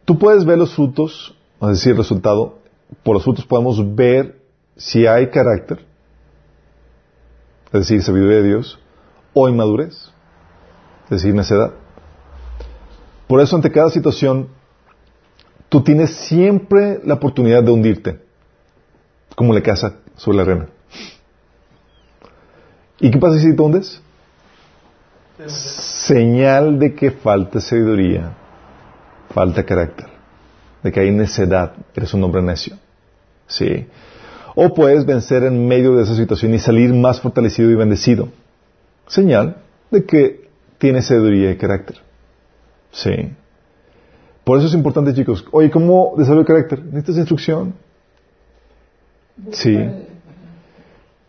tú puedes ver los frutos, es decir, resultado. Por los frutos podemos ver si hay carácter, es decir, sabiduría de Dios, o inmadurez, es decir, necedad. Por eso, ante cada situación, tú tienes siempre la oportunidad de hundirte, como la casa sobre la arena. ¿Y qué pasa si te hundes? Señal de que falta sabiduría, falta carácter, de que hay necedad, eres un hombre necio. Sí. O puedes vencer en medio de esa situación y salir más fortalecido y bendecido. Señal de que tienes sabiduría y carácter. Sí. Por eso es importante, chicos. Oye, ¿cómo desarrollo carácter? ¿Necesitas instrucción? Sí.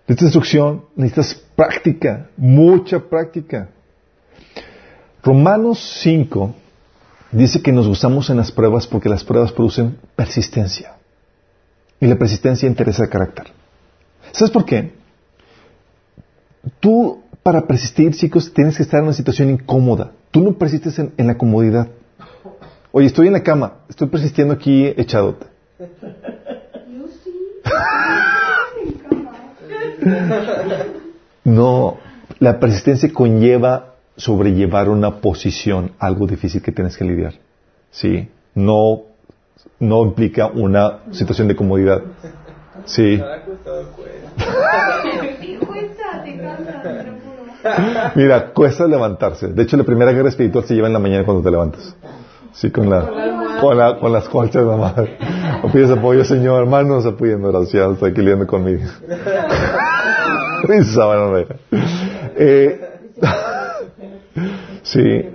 Necesitas instrucción, necesitas práctica, mucha práctica. Romanos 5 dice que nos gustamos en las pruebas porque las pruebas producen persistencia. Y la persistencia interesa el carácter. ¿Sabes por qué? Tú, para persistir, chicos, tienes que estar en una situación incómoda. Tú no persistes en, en la comodidad. Oye, estoy en la cama, estoy persistiendo aquí echadote. Yo sí. No, la persistencia conlleva sobrellevar una posición, algo difícil que tienes que lidiar. ¿Sí? No, no implica una situación de comodidad. Sí. [LAUGHS] [LAUGHS] Mira, cuesta levantarse. De hecho, la primera guerra espiritual se lleva en la mañana cuando te levantas. Sí, con la, con la, con las colchas de la madre. O [LAUGHS] pides apoyo, Señor, hermanos, apoyando gracias, está aquí lidiando conmigo. Eh, sí.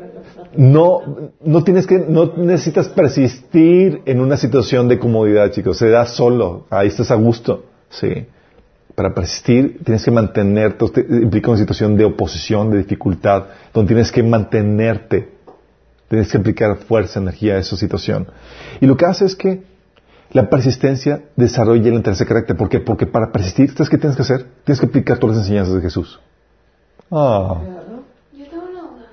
No, no tienes que, no necesitas persistir en una situación de comodidad, chicos. Se da solo. Ahí estás a gusto. Sí. Para persistir tienes que mantenerte. Usted implica una situación de oposición, de dificultad, donde tienes que mantenerte. Tienes que aplicar fuerza, energía a esa situación. Y lo que hace es que la persistencia desarrolla el interés de carácter. ¿Por qué? Porque para persistir, ¿sabes qué tienes que hacer? Tienes que aplicar todas las enseñanzas de Jesús. Ah, Claro. Yo tengo una duda.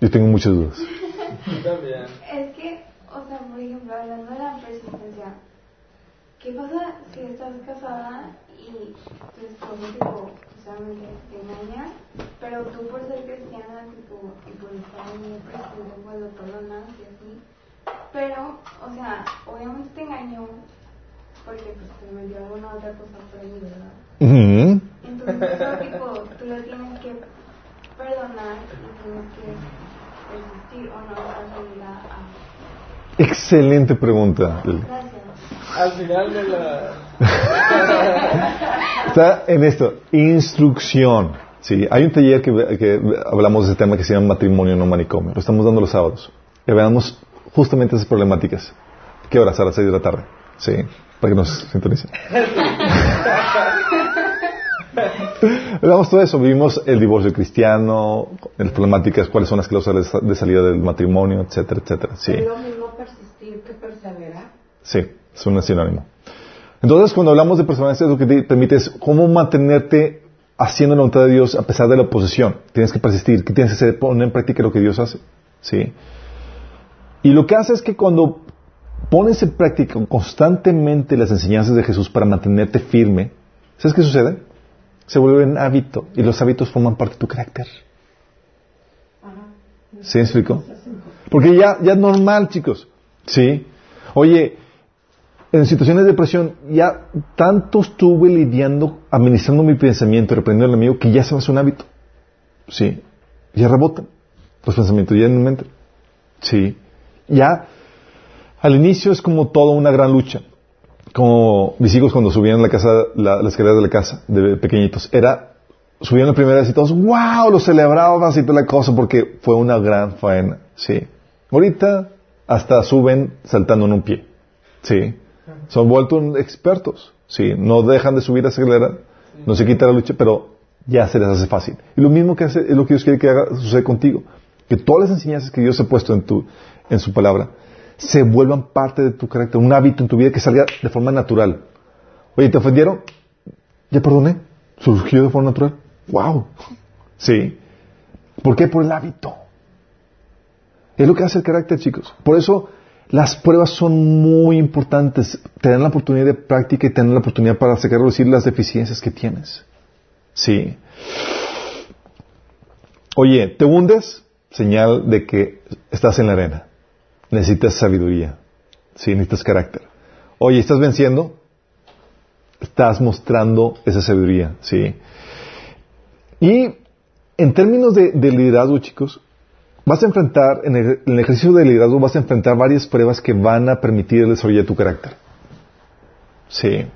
Yo tengo muchas dudas. Es que, o sea, por ejemplo, hablando de la persistencia, ¿qué pasa si estás casada y tu esposo, tipo, solamente te engaña, pero tú por ser cristiana, tipo, y por estar muy presente, pues lo perdonas y así? Pero, o sea, obviamente te engañó porque pues te metió alguna otra cosa por ahí, ¿verdad? Ujú. Entonces, eso, tipo, tú lo tienes que perdonar y que o no estás obligada a Excelente pregunta. Gracias. Al final de la. [LAUGHS] Está en esto, instrucción. Sí, hay un taller que, que hablamos de ese tema que se llama matrimonio no manicomio. Lo estamos dando los sábados. Y veamos justamente esas problemáticas. ¿Qué horas? A las 6 de la tarde. Sí, para que nos sintonicen. [LAUGHS] [LAUGHS] Hablamos todo eso, vimos el divorcio cristiano, las problemáticas, cuáles son las causas de salida del matrimonio, etcétera, etcétera. Sí. Es lo mismo persistir que perseverar. Sí, es un sinónimo. Entonces, cuando hablamos de perseverancia, lo que te permite es cómo mantenerte haciendo la voluntad de Dios a pesar de la oposición. Tienes que persistir, que tienes que hacer, poner en práctica lo que Dios hace. ¿Sí? Y lo que hace es que cuando pones en práctica constantemente las enseñanzas de Jesús para mantenerte firme, ¿sabes qué sucede? Se vuelven hábito y los hábitos forman parte de tu carácter. ¿Sí me explico? Porque ya, ya es normal, chicos. ¿Sí? Oye, en situaciones de depresión, ya tanto estuve lidiando, administrando mi pensamiento, reprendiendo al enemigo, que ya se me hace un hábito. ¿Sí? Ya rebotan los pensamientos, ya en mi mente. ¿Sí? Ya, al inicio es como toda una gran lucha. Como mis hijos cuando subían la casa, la, las escaleras de la casa, de pequeñitos, era, subían la primera vez y todos, wow, lo celebraban así toda la cosa porque fue una gran faena. ¿Sí? Ahorita hasta suben saltando en un pie. ¿Sí? Son vueltos expertos. ¿Sí? No dejan de subir a esa escalera, no se quita la lucha, pero ya se les hace fácil. Y lo mismo que hace, es lo que Dios quiere que haga, sucede contigo. Que todas las enseñanzas que Dios ha puesto en, tu, en su palabra se vuelvan parte de tu carácter, un hábito en tu vida que salga de forma natural. Oye, ¿te ofendieron? Ya perdoné. Surgió de forma natural. ¡Wow! [LAUGHS] Sí. ¿Por qué? Por el hábito. Es lo que hace el carácter, chicos. Por eso las pruebas son muy importantes. Te dan la oportunidad de práctica y te dan la oportunidad para sacar a reducir las deficiencias que tienes. Sí. Oye, ¿te hundes? Señal de que estás en la arena. Necesitas sabiduría. Sí, necesitas carácter. Oye, ¿estás venciendo? Estás mostrando esa sabiduría. Sí. Y en términos de, de liderazgo, chicos, vas a enfrentar, en el, ejercicio de liderazgo, vas a enfrentar varias pruebas que van a permitir el desarrollo de tu carácter. Sí.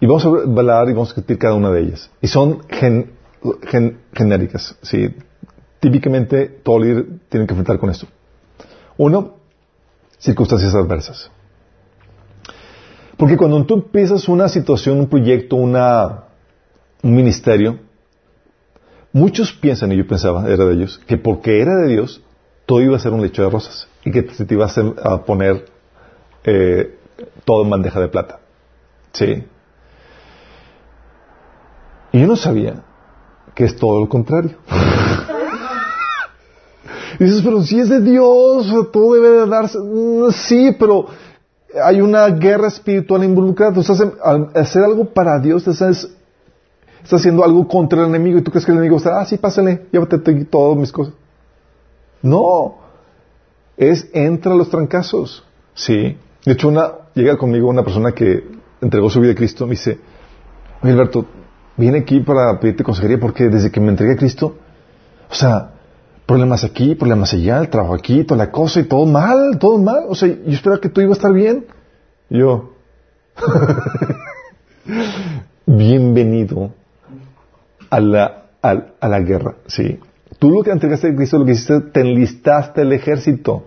Y vamos a hablar y vamos a discutir cada una de ellas. Y son gen, gen, genéricas. Sí. Típicamente todo líder tiene que enfrentar con esto. Uno, circunstancias adversas. Porque cuando tú empiezas una situación, un proyecto, un ministerio, muchos piensan, y yo pensaba, era de ellos, que porque era de Dios, todo iba a ser un lecho de rosas y que te, te iba a poner eh, todo en bandeja de plata. ¿Sí? Y yo no sabía que es todo lo contrario. [LAUGHS] y dices, pero si es de Dios, todo debe de darse. Sí, pero hay una guerra espiritual involucrada. Entonces, al hacer algo para Dios, estás, estás haciendo algo contra el enemigo y tú crees que el enemigo está, ah, sí, pásale, llévate todas mis cosas. No, es entra a los trancazos. Sí. De hecho, una, llega conmigo una persona que entregó su vida a Cristo, me dice, Alberto, vine aquí para pedirte consejería porque desde que me entregué a Cristo, o sea, problemas aquí, problemas allá, el trabajo aquí, toda la cosa y todo mal, todo mal. O sea, yo esperaba que tú ibas a estar bien. Yo, [LAUGHS] bienvenido a la, a, la guerra, sí. Tú lo que entregaste a Cristo, lo que hiciste, te enlistaste el ejército.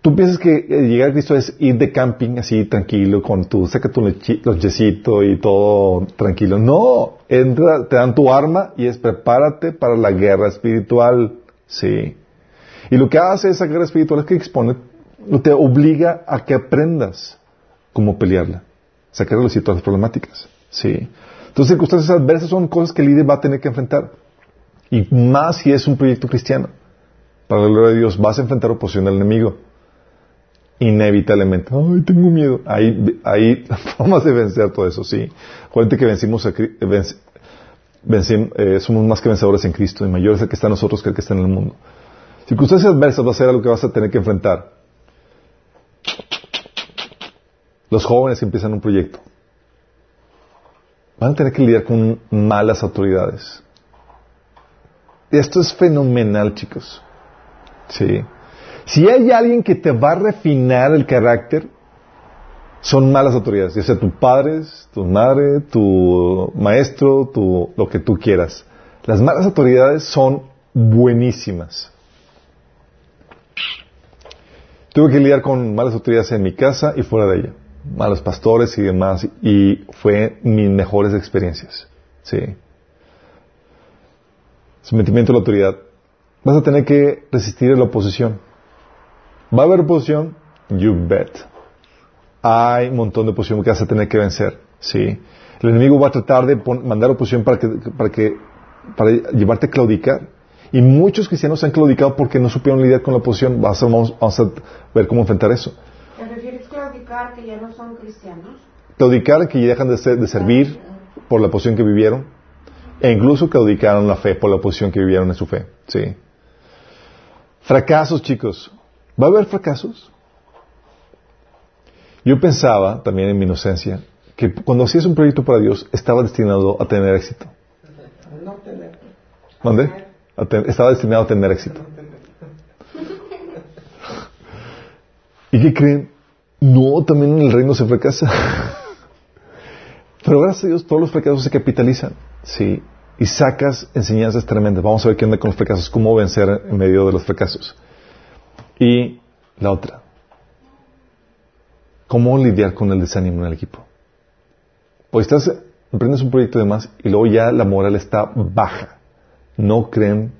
Tú piensas que llegar a Cristo es ir de camping así tranquilo, con tu, saca tu lonchecito y todo tranquilo. No, entra, te dan tu arma y es prepárate para la guerra espiritual. Sí. Y lo que hace esa guerra espiritual es que expone, te obliga a que aprendas cómo pelearla, sacar las problemáticas. Sí. Entonces, circunstancias adversas son cosas que el líder va a tener que enfrentar. Y más si es un proyecto cristiano. Para la gloria de Dios, vas a enfrentar oposición del enemigo. Inevitablemente. Ay, tengo miedo. Hay, hay formas de vencer todo eso, sí. Acuérdate que vencimos a, venc, vencim, eh, somos más que vencedores en Cristo y mayor es el que está en nosotros que el que está en el mundo. Circunstancias adversas va a ser algo que vas a tener que enfrentar. Los jóvenes empiezan un proyecto van a tener que lidiar con malas autoridades. Esto es fenomenal, chicos. Sí. Si hay alguien que te va a refinar el carácter, son malas autoridades, ya sea tu padre, tu madre, tu maestro, tu, lo que tú quieras. Las malas autoridades son buenísimas. Tuve que lidiar con malas autoridades en mi casa y fuera de ella, malos pastores y demás, y fue mis mejores experiencias. Sí. Sometimiento a la autoridad. Vas a tener que resistir a la oposición. ¿Va a haber oposición? You bet. Hay un montón de oposición que vas a tener que vencer. Sí. El enemigo va a tratar de mandar oposición para que, para que, para llevarte a claudicar. Y muchos cristianos se han claudicado porque no supieron lidiar con la oposición. Vamos a, ver cómo enfrentar eso. ¿Te refieres claudicar que ya no son cristianos? Claudicar que ya dejan de, de servir por la oposición que vivieron. E incluso claudicaron la fe por la oposición que vivieron en su fe. Sí. Fracasos, chicos. ¿Va a haber fracasos? Yo pensaba, también en mi inocencia, que cuando hacías un proyecto para Dios, estaba destinado a tener éxito. No tener. ¿Dónde? estaba destinado a tener éxito. ¿Y qué creen? No, también en el reino se fracasa. Pero gracias a Dios todos los fracasos se capitalizan. Sí. Y sacas enseñanzas tremendas. Vamos a ver qué onda con los fracasos, cómo vencer en medio de los fracasos. Y la otra, cómo lidiar con el desánimo en el equipo. Pues estás, emprendes un proyecto de más y luego ya la moral está baja. No creen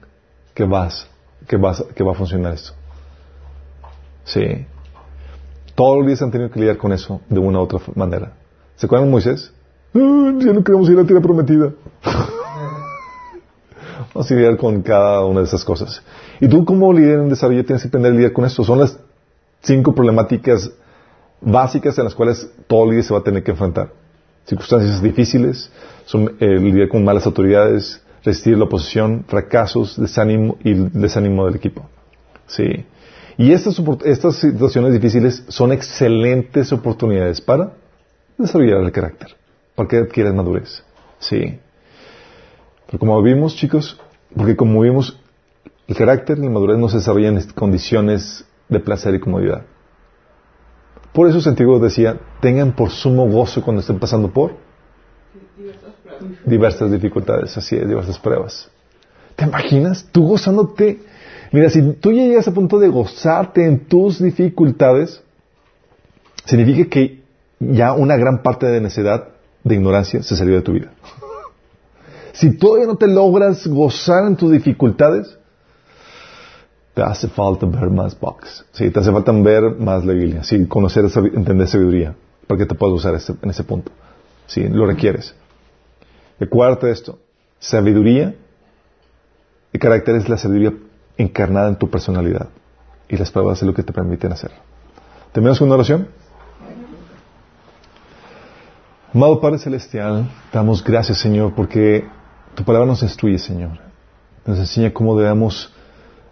que vas, que vas, que va a funcionar esto. Sí. Todos los días han tenido que lidiar con eso de una u otra manera. ¿Se acuerdan de Moisés? ya no queremos ir a la tierra prometida. [LAUGHS] Vamos a lidiar con cada una de esas cosas. Y tú como líder en desarrollo tienes que aprender a lidiar con esto. Son las cinco problemáticas básicas en las cuales todo líder se va a tener que enfrentar. Circunstancias difíciles, son eh, lidiar con malas autoridades, resistir la oposición, fracasos, desánimo y desánimo del equipo. Sí. Y estas, estas situaciones difíciles son excelentes oportunidades para desarrollar el carácter, para que adquieras madurez. Sí. Pero como vimos, chicos, porque como vimos, el carácter y la madurez no se desarrollan en condiciones de placer y comodidad. Por eso Santiago decía, tengan por sumo gozo cuando estén pasando por diversas dificultades, así es, diversas pruebas. ¿Te imaginas? Tú gozándote. Mira, si tú ya llegas a punto de gozarte en tus dificultades, significa que ya una gran parte de necedad, de ignorancia, se salió de tu vida. [LAUGHS] Si todavía no te logras gozar en tus dificultades, te hace falta ver más box. Sí, te hace falta ver más la Biblia. Sí, conocer, entender sabiduría para que te puedas usar en ese punto. Sí, lo requieres. Recuérdate de esto. Sabiduría, el carácter es la sabiduría encarnada en tu personalidad. Y las pruebas es lo que te permiten hacerlo. ¿Terminamos con una oración? Amado Padre Celestial, damos gracias, Señor, porque tu palabra nos instruye, Señor. Nos enseña cómo debemos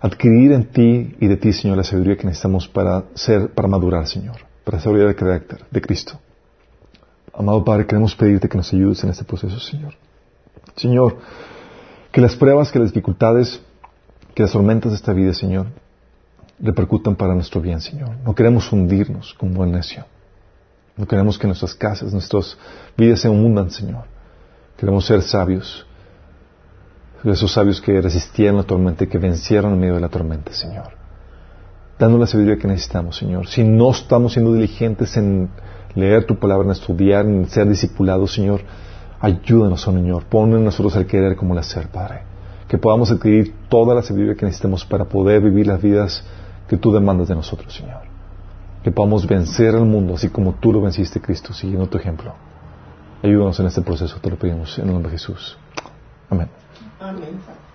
adquirir en ti y de ti, Señor, la sabiduría que necesitamos para ser, para madurar, Señor, para desarrollar el carácter de Cristo. Amado Padre, queremos pedirte que nos ayudes en este proceso, Señor. Señor, que las pruebas, que las dificultades, que las tormentas de esta vida, Señor, repercutan para nuestro bien, Señor. No queremos hundirnos como buen necio. No queremos que nuestras casas, nuestras vidas se hundan, Señor. Queremos ser sabios esos sabios que resistían la tormenta y que vencieron en medio de la tormenta, Señor. Dando la sabiduría que necesitamos, Señor. Si no estamos siendo diligentes en leer tu palabra, en estudiar, en ser discipulados, Señor, ayúdanos, oh Señor. Pon en nosotros el querer como el hacer, Padre. que podamos adquirir toda la sabiduría que necesitemos para poder vivir las vidas que tú demandas de nosotros, Señor. Que podamos vencer al mundo así como tú lo venciste, Cristo, siguiendo tu ejemplo. Ayúdanos en este proceso, te lo pedimos en el nombre de Jesús. Amén. Amén.